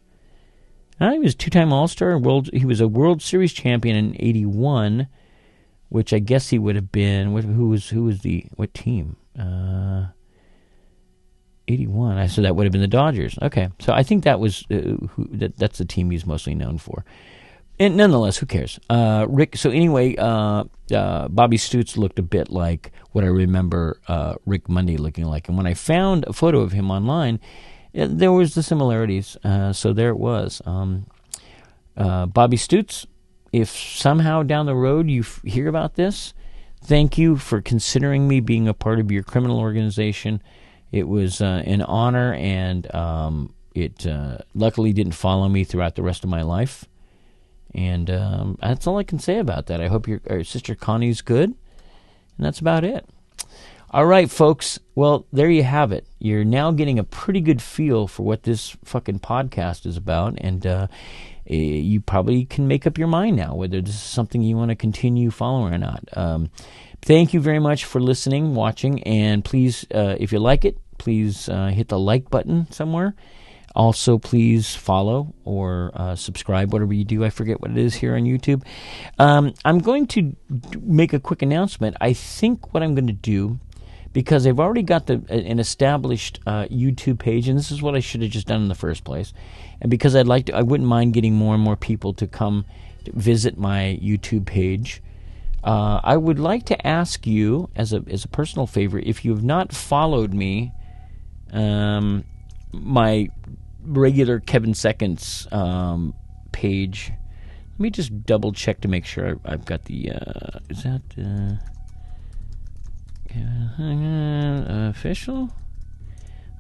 Uh, he was two time All Star. World. He was a World Series champion in '81, which I guess he would have been. Who was who was the what team? Uh, 81. I so that would have been the Dodgers. Okay, so I think that was uh, who, that, that's the team he's mostly known for and nonetheless, who cares? Uh, Rick. So anyway, uh, uh, Bobby Stutz looked a bit like what I remember uh, Rick Monday looking like, and when I found a photo of him online, it, there was the similarities. Uh, so there it was. Um, uh, Bobby Stutz. If somehow down the road you f- hear about this, thank you for considering me being a part of your criminal organization. It was an honor, and um, it luckily didn't follow me throughout the rest of my life. And um, that's all I can say about that. I hope your, your sister Connie's good. And that's about it. All right, folks. Well, there you have it. You're now getting a pretty good feel for what this fucking podcast is about. And uh, eh, you probably can make up your mind now whether this is something you want to continue following or not. Um, thank you very much for listening, watching. And please, uh, if you like it, please uh, hit the like button somewhere also, please follow or uh, subscribe, whatever you do. I forget what it is here on YouTube. Um, I'm going to make a quick announcement. I think what I'm going to do, because I've already got the an established uh, YouTube page, and this is what I should have just done in the first place, and because I'd like to, I wouldn't mind getting more and more people to come to visit my YouTube page. Uh, I would like to ask you, as a as a personal favor, if you have not followed me, um, my regular Kevin Seconds um, page. Let me just double check to make sure I've got the. Uh, is that uh, official?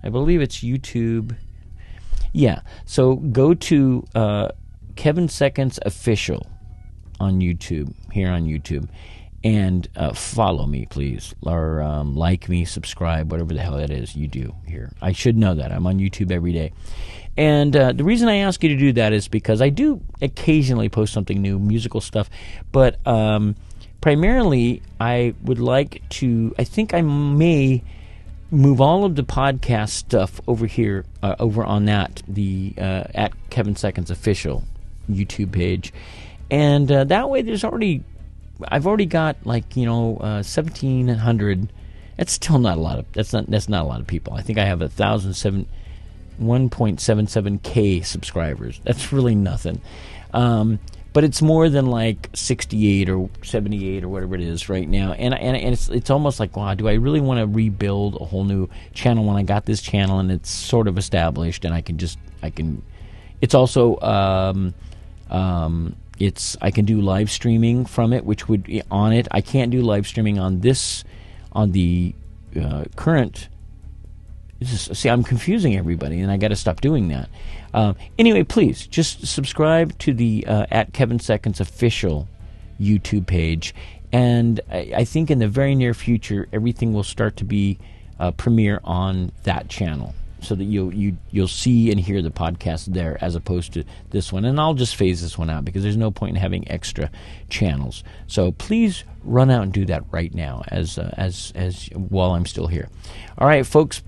I believe it's YouTube. Yeah. So go to uh, Kevin Seconds Official on YouTube, here on YouTube, and uh, follow me, please, or um, like me, subscribe, whatever the hell that is you do here. I should know that. I'm on YouTube every day. And uh, the reason I ask you to do that is because I do occasionally post something new, musical stuff, but um, primarily I would like to, I think I may move all of the podcast stuff over here, uh, over on that, the uh, at Kevin Seconds official YouTube page, and uh, that way there's already, I've already got like you know uh, seventeen hundred. That's still not a lot of. That's not that's not a lot of people. I think I have a thousand seven. 1.77k subscribers. That's really nothing. Um, but it's more than like 68 or 78 or whatever it is right now. And and, and it's it's almost like, wow, do I really want to rebuild a whole new channel when I got this channel and it's sort of established and I can just I can. It's also um, um, it's I can do live streaming from it, which would on it. I can't do live streaming on this on the uh, current just, see, I'm confusing everybody, and I got to stop doing that. Um, anyway, please just subscribe to the uh, at Kevin Seconds official YouTube page, and I, I, think in the very near future, everything will start to be uh, premiere on that channel, so that you'll you you'll see and hear the podcast there as opposed to this one. And I'll just phase this one out because there's no point in having extra channels. So please run out and do that right now, as uh, as as while I'm still here. All right, folks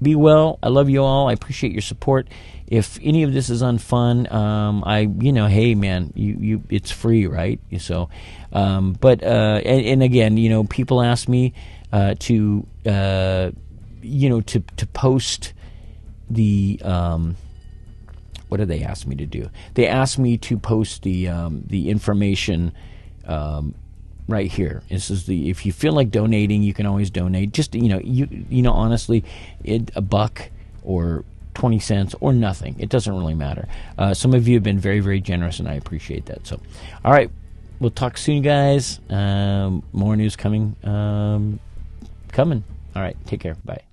be well. I love you all. I appreciate your support. If any of this is unfun, um, I you know, hey man, you you it's free, right? So, um, but uh, and, and, again, you know, people ask me uh, to uh, you know to to post the um, what did they ask me to do? They asked me to post the um, the information um, right here. This is the if you feel like donating, you can always donate. Just you know, you you know, honestly, it, a buck or 20 cents or nothing. It doesn't really matter. Uh, some of you have been very, very generous, and I appreciate that. So, all right, we'll talk soon, guys. Um, more news coming. Um, coming. All right, take care. Bye.